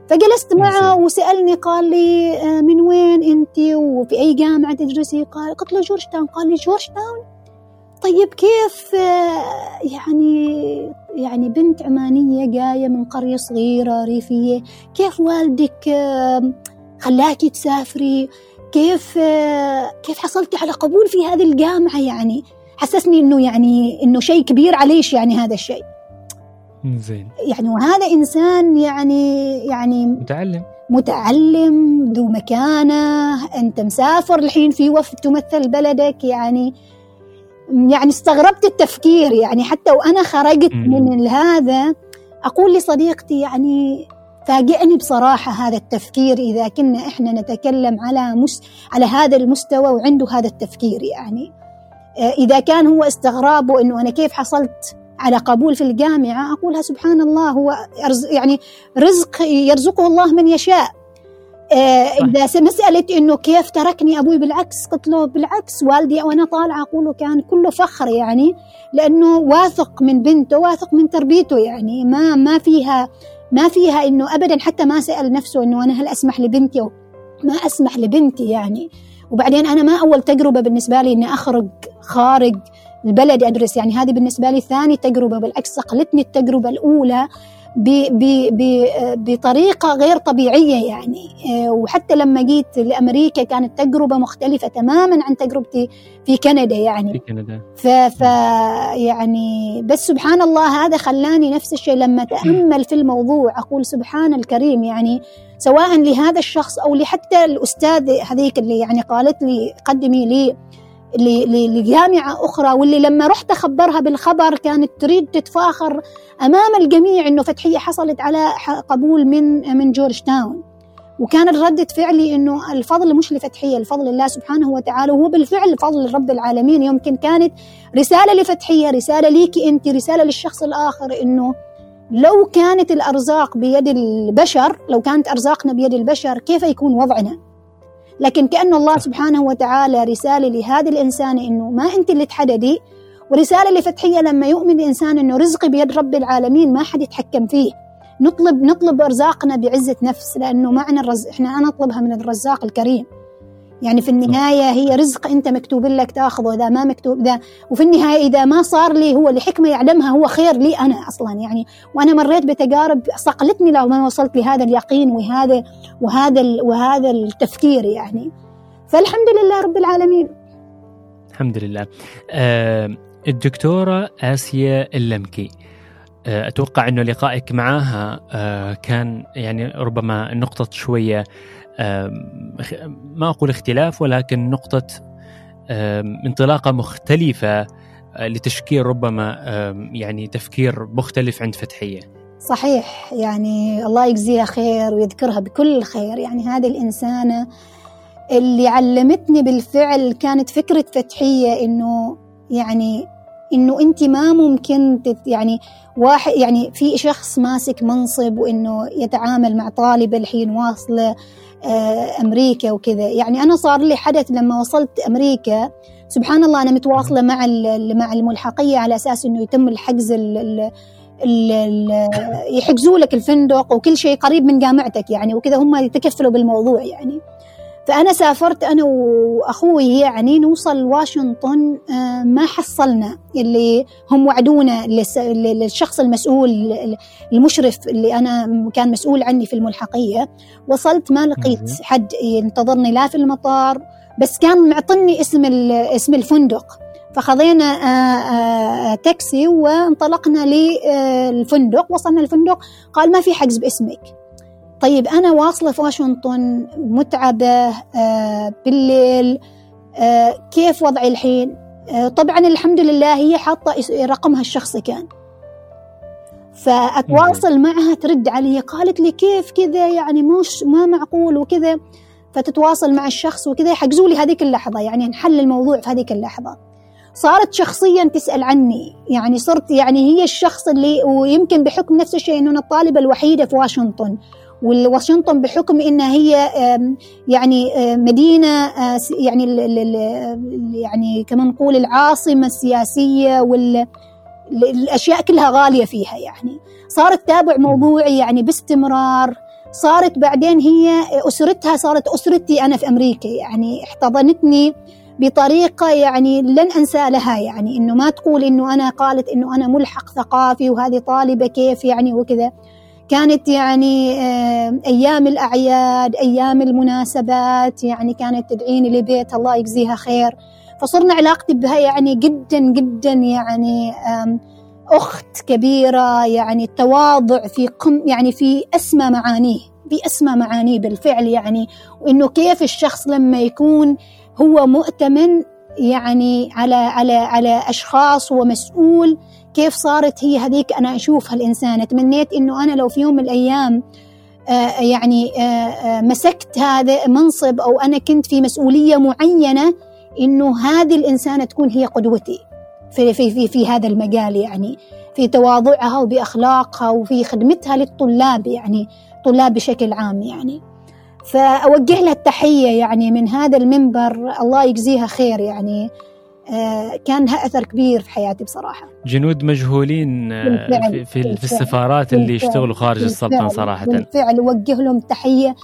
فجلست معه وسألني قال لي آه، من وين أنت؟ وفي أي جامعة تدرسي؟ قال قلت له جورج تاون قال لي جورج تاون طيب كيف؟ آه، يعني يعني بنت عمانية جاية من قرية صغيرة ريفية كيف والدك آه، خلاكي تسافري؟ كيف كيف حصلتي على قبول في هذه الجامعة يعني؟ حسسني إنه يعني إنه شيء كبير عليش يعني هذا الشيء. زين. يعني وهذا إنسان يعني يعني متعلم. متعلم ذو مكانة أنت مسافر الحين في وفد تمثل بلدك يعني. يعني استغربت التفكير يعني حتى وأنا خرجت من هذا أقول لصديقتي يعني فاجئني بصراحة هذا التفكير إذا كنا إحنا نتكلم على مس على هذا المستوى وعنده هذا التفكير يعني. آه، إذا كان هو استغرابه إنه أنا كيف حصلت على قبول في الجامعة أقولها سبحان الله هو يعني رزق يرزقه الله من يشاء. آه، إذا مسألة إنه كيف تركني أبوي بالعكس قلت له بالعكس والدي وأنا طالعة أقوله كان كله فخر يعني لأنه واثق من بنته واثق من تربيته يعني ما ما فيها ما فيها إنه ابدا حتى ما سأل نفسه إنه أنا هل أسمح لبنتي أو ما أسمح لبنتي يعني. وبعدين أنا ما أول تجربة بالنسبة لي إني أخرج خارج البلد أدرس يعني هذه بالنسبة لي ثاني تجربة بالعكس صقلتني التجربة الأولى بطريقة غير طبيعية يعني. آه، وحتى لما جيت لأمريكا كانت تجربة مختلفة تماما عن تجربتي في كندا يعني. في كندا. ف, ف يعني بس سبحان الله هذا خلاني نفس الشيء لما تأمل في الموضوع أقول سبحان الكريم يعني سواء لهذا الشخص أو لحتى الأستاذ هذيك اللي يعني قالت لي قدمي لي لجامعة أخرى واللي لما رحت أخبرها بالخبر كانت تريد تتفاخر أمام الجميع إنه فتحية حصلت على قبول من من جورج تاون وكانت ردة فعلي إنه الفضل مش لفتحية الفضل لله سبحانه وتعالى وهو بالفعل فضل رب العالمين. يمكن كانت رسالة لفتحية رسالة ليكي أنت رسالة للشخص الآخر إنه لو كانت الأرزاق بيد البشر لو كانت أرزاقنا بيد البشر كيف يكون وضعنا؟ لكن كأن الله سبحانه وتعالى رسالة لهذه الإنسان إنه ما أنت اللي تحددي ورسالة لفتحية لما يؤمن الإنسان إنه رزقي بيد رب العالمين ما حد يتحكم فيه. نطلب نطلب أرزاقنا بعزة نفس لأنه معنى الرزق إحنا أنا أطلبها من الرزاق الكريم. يعني في النهاية هي رزق أنت مكتوب لك تأخذه إذا ما مكتوب ذا وفي النهاية إذا ما صار لي هو لحكمة يعلمها هو خير لي أنا أصلا يعني. وأنا مريت بتجارب صقلتني لو ما وصلت لهذا اليقين وهذا وهذا وهذا التفكير يعني. فالحمد لله رب العالمين. الحمد لله. آه الدكتورة آسيا اللمكي. آه أتوقع أنه لقائك معها آه كان يعني ربما نقطة شوية. ما أقول اختلاف ولكن نقطة انطلاقة مختلفة آه، لتشكيل ربما يعني تفكير مختلف عند فتحية. صحيح يعني الله يجزيها خير ويذكرها بكل خير. يعني هذه الإنسانة اللي علمتني بالفعل كانت فكرة فتحية إنه يعني إنه أنت ما ممكن يعني واحد يعني في شخص ماسك منصب وإنه يتعامل مع طالبة الحين واصلة آه، أمريكا وكذا. يعني أنا صار لي حدث لما وصلت أمريكا سبحان الله أنا متواصلة مع مع الملحقية على أساس إنه يتم الحجز ال يحجزوا لك الفندق وكل شيء قريب من جامعتك يعني وكذا هم يتكفلوا بالموضوع يعني. فأنا سافرت أنا وأخوي يعني نوصل واشنطن آه، ما حصلنا. اللي هم وعدونا للشخص المسؤول المشرف اللي أنا كان مسؤول عني في الملحقية. وصلت ما لقيت حد ينتظرني لا في المطار بس كان معطني اسم اسم الفندق. فخذينا آه، تاكسي وانطلقنا للفندق وصلنا الفندق قال ما في حجز باسمك. طيب أنا واصلة في واشنطن متعبة آه بالليل آه كيف وضعي الحين؟ آه طبعا الحمد لله هي حاطة رقمها الشخصي كان. فأتواصل معها ترد علي قالت لي كيف كذا؟ يعني مش ما معقول وكذا. فتتواصل مع الشخص وكذا. يحجزوا لي هذيك اللحظة يعني نحل الموضوع في هذيك اللحظة. صارت شخصيا تسأل عني يعني صرت يعني هي الشخص اللي ويمكن بحكم نفس الشيء إنه أنا الطالبة الوحيدة في واشنطن. وواشنطن بحكم انها هي يعني مدينة يعني يعني كما نقول العاصمة السياسية والاشياء كلها غالية فيها يعني. صارت تتابع موضوعي يعني باستمرار. صارت بعدين هي أسرتها صارت أسرتي أنا في أمريكا يعني. احتضنتني بطريقة يعني لن أنسى لها يعني. إنه ما تقول إنه أنا قالت إنه أنا ملحق ثقافي وهذه طالبة كيف يعني وكذا. كانت يعني آه، أيام الأعياد أيام المناسبات يعني كانت تدعيني لبيت الله يجزيها خير. فصرنا علاقتي بها يعني جدا جدا يعني أخت كبيرة يعني التواضع في قم يعني في أسمى معانيه في أسمى معانيه بالفعل يعني. وإنه كيف الشخص لما يكون هو مؤتمن يعني على على على أشخاص ومسؤول كيف صارت هي هذيك أنا أشوفها الإنسان. تمنيت إنه أنا لو في يوم من الأيام آه يعني آه آه مسكت هذا منصب أو أنا كنت في مسؤولية معينة إنه هذه الإنسانة تكون هي قدوتي في, في, في, في هذا المجال يعني في تواضعها وبأخلاقها وفي خدمتها للطلاب يعني طلاب بشكل عام يعني. فأوجه لها التحية يعني من هذا المنبر. الله يجزيها خير يعني. كان لها أثر كبير في حياتي بصراحة. جنود مجهولين آه، بالفعل في, في, في السفارات اللي يشتغلوا خارج السلطنه صراحة. بالفعل وجه لهم تحية.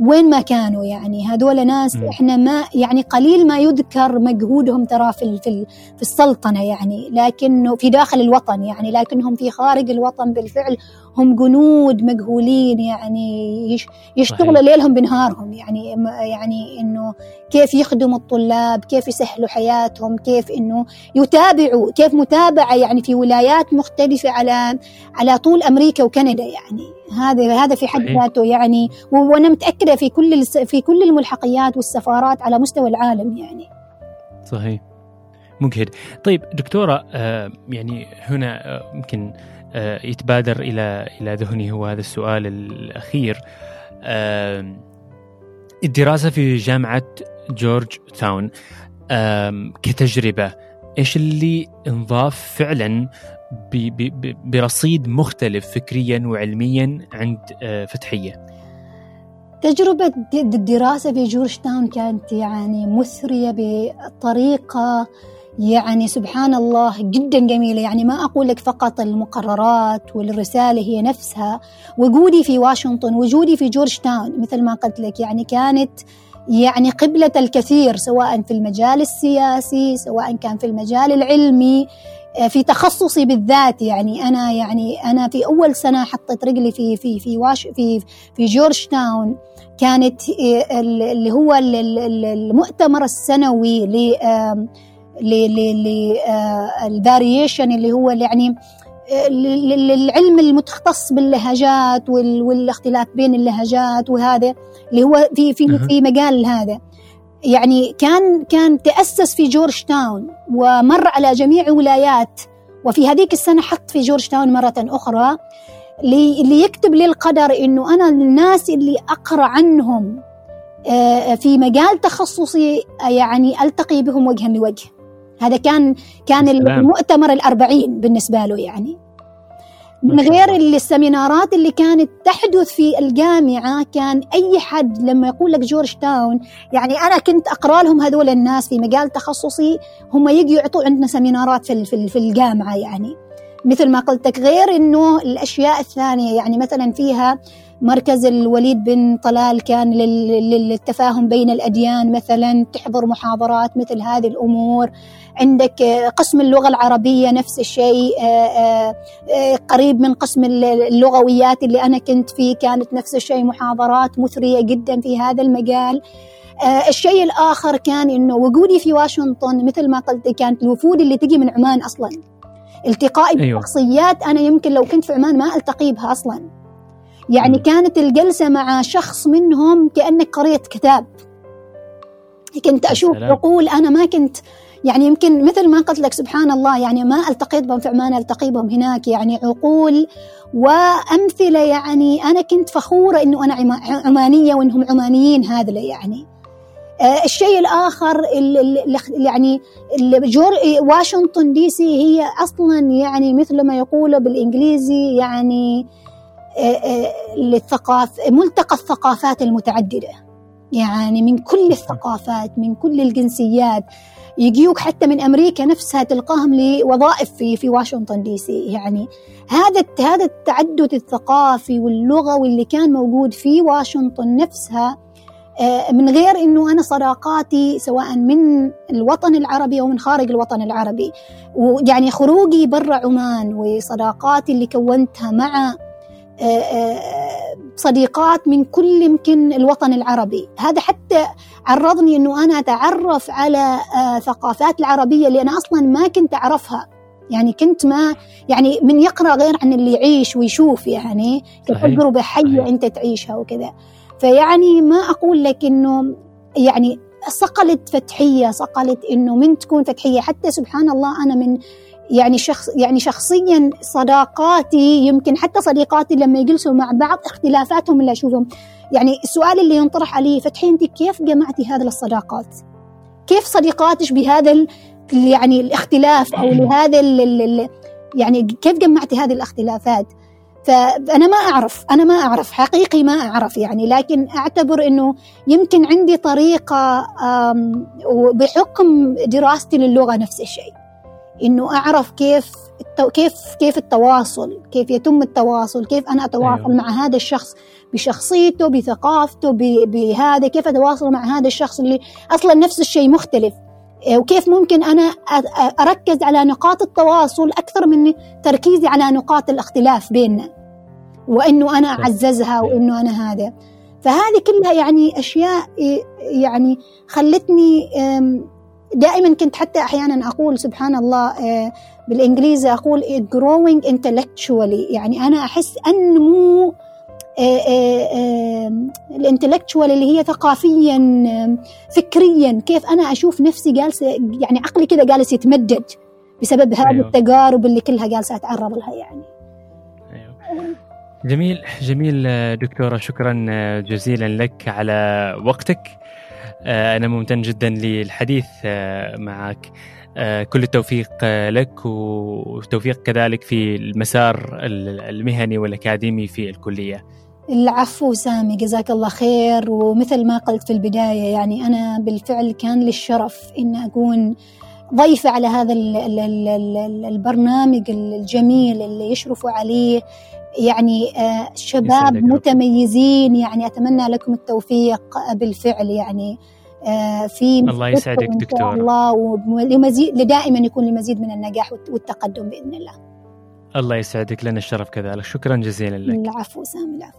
وين ما كانوا يعني هذول ناس م. إحنا ما يعني قليل ما يذكر مجهودهم ترى في في في السلطنة يعني لكنه في داخل الوطن يعني لكنهم في خارج الوطن بالفعل. هم جنود مجهولين يعني يشتغلوا ليلهم بنهارهم. يعني يعني إنه كيف يخدموا الطلاب كيف يسهلوا حياتهم كيف إنه يتابعوا كيف متابعة يعني في ولايات مختلفة على على طول أمريكا وكندا يعني. هذا هذا في حد ذاته يعني. وأنا متأكدة في كل في كل الملحقيات والسفارات على مستوى العالم يعني. صحيح. مجهد. طيب دكتورة آه يعني هنا يمكن آه يتبادر إلى إلى ذهني هو هذا السؤال الأخير. آه الدراسة في جامعة جورج تاون آه كتجربة إيش اللي انضاف فعلا برصيد مختلف فكريا وعلميا عند آه، فتحية؟ تجربة الدراسة في جورج تاون كانت يعني مثرية بطريقة يعني سبحان الله جدا جميلة. يعني ما أقول لك فقط المقررات والرسالة هي نفسها. وجودي في واشنطن وجودي في جورج تاون مثل ما قلت لك يعني كانت يعني قبلة الكثير سواء في المجال السياسي سواء كان في المجال العلمي آه، في تخصصي بالذات. يعني أنا يعني أنا في أول سنة حطيت رجلي في في في واش في في جورج تاون كانت آه، اللي هو المؤتمر السنوي لل variation اللي هو يعني العلم المتخصص باللهجات والاختلاف بين اللهجات وهذا اللي هو في في في مجال هذا. يعني كان كان تأسس في جورج تاون ومر على جميع ولايات وفي هذيك السنة حط في جورج تاون مرة أخرى ليكتب لي القدر إنه أنا الناس اللي أقرأ عنهم في مجال تخصصي يعني ألتقي بهم وجها لوجه. هذا كان كان المؤتمر الأربعين بالنسبة له يعني. من غير السمينارات اللي كانت تحدث في الجامعة كان أي حد لما يقول لك جورج تاون يعني أنا كنت أقرأ لهم هذول الناس في مجال تخصصي هم يجوا يعطوا عندنا سمينارات في في الجامعة يعني. مثل ما قلت لك غير إنه الأشياء الثانية يعني مثلا فيها مركز الوليد بن طلال كان للتفاهم بين الأديان مثلا تحضر محاضرات مثل هذه الأمور. عندك قسم اللغة العربية نفس الشيء قريب من قسم اللغويات اللي أنا كنت فيه كانت نفس الشيء محاضرات مثرية جدا في هذا المجال. الشيء الآخر كان إنه وجودي في واشنطن مثل ما قلت كانت الوفود اللي تجي من عمان أصلا. التقائي أيوة. بشخصيات أنا يمكن لو كنت في عمان ما ألتقي بها أصلا. يعني. كانت الجلسة مع شخص منهم كأنك قريت كتاب. كنت أشوف عقول أنا ما كنت يعني يمكن مثل ما قلت لك سبحان الله يعني ما ألتقيت بهم في عمان التقي بهم هناك يعني عقول وأمثلة يعني أنا كنت فخورة إنه أنا عمانية وإنهم عمانيين هذا يعني. آه، الشيء الآخر اللي يعني جور واشنطن دي سي هي أصلا يعني مثل ما يقولوا بالإنجليزي يعني للثقاف آه، آه، ملتقى الثقافات المتعددة. يعني من كل الثقافات من كل الجنسيات. يجيوك حتى من أمريكا نفسها تلقاهم لوظائف في في واشنطن دي سي. يعني هذا هذا التعدد الثقافي واللغوي اللي كان موجود في واشنطن نفسها آه، من غير إنه أنا صداقاتي سواء من الوطن العربي أو من خارج الوطن العربي. ويعني خروجي برا عمان وصداقاتي اللي كونتها مع صديقات من كل يمكن الوطن العربي. هذا حتى عرضني إنه أنا أتعرف على ثقافات العربية اللي أنا أصلا ما كنت أعرفها. يعني كنت ما يعني من يقرأ غير عن اللي يعيش ويشوف يعني كتجربه حيه أنت تعيشها وكذا. فيعني ما أقول لك إنه يعني صقلت فتحية صقلت إنه من تكون فتحية. حتى سبحان الله أنا من يعني شخص يعني شخصيا صداقاتي يمكن حتى صديقاتي لما يجلسوا مع بعض اختلافاتهم اللي أشوفهم يعني السؤال اللي ينطرح علي فتحي انت كيف جمعتي هذه الصداقات؟ كيف صديقاتك بهذا يعني الاختلاف أو لهذا يعني كيف جمعتي هذه الاختلافات؟ فأنا ما أعرف أنا ما أعرف حقيقي ما أعرف يعني لكن أعتبر أنه يمكن عندي طريقة بحكم دراستي للغة نفس الشيء أنه أعرف كيف كيف كيف التواصل كيف يتم التواصل كيف أنا أتواصل أيوة. مع هذا الشخص بشخصيته بثقافته بهذا كيف أتواصل مع هذا الشخص اللي أصلا نفس الشيء مختلف. إيه، وكيف ممكن أنا أركز على نقاط التواصل أكثر من تركيزي على نقاط الاختلاف بيننا. وإنه أنا أعززها وإنه أنا هذا. فهذه كلها يعني أشياء يعني خلتني دائما كنت حتى أحيانا أقول سبحان الله إيه، بالإنجليزي أقول growing intellectually يعني أنا أحس أنمو آه، آه، آه، الانتلكتشوال اللي هي ثقافيا فكريا كيف أنا أشوف نفسي جالسة يعني عقلي كذا جالس يتمدد بسبب هذه أيوه. التجارب اللي كلها جالسة أتعرض لها يعني أيوه. جميل جميل دكتورة شكرا جزيلا لك على وقتك أنا ممتن جدا للحديث معك. كل التوفيق لك وتوفيق كذلك في المسار المهني والأكاديمي في الكلية. العفو سامي جزاك الله خير. ومثل ما قلت في البداية يعني أنا بالفعل كان لي الشرف إن أكون ضيفة على هذا البرنامج الجميل اللي يشرفوا عليه يعني آه، شباب متميزين يعني أتمنى لكم التوفيق بالفعل يعني آه، في الله يسعدك دكتور الله ولمزيد دائما يكون لمزيد من النجاح والتقدم بإذن الله. الله يسعدك لنا الشرف كذلك. شكرا جزيلا لك. العفو سامي العفو.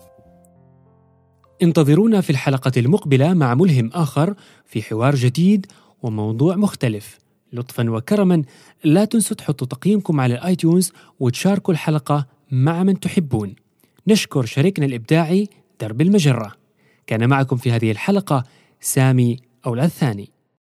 انتظرونا في الحلقة المقبلة مع ملهم آخر في حوار جديد وموضوع مختلف. لطفا وكرما لا تنسوا تحطوا تقييمكم على الايتونز وتشاركوا الحلقة مع من تحبون. نشكر شريكنا الإبداعي درب المجرة. كان معكم في هذه الحلقة سامي أولاد ثاني.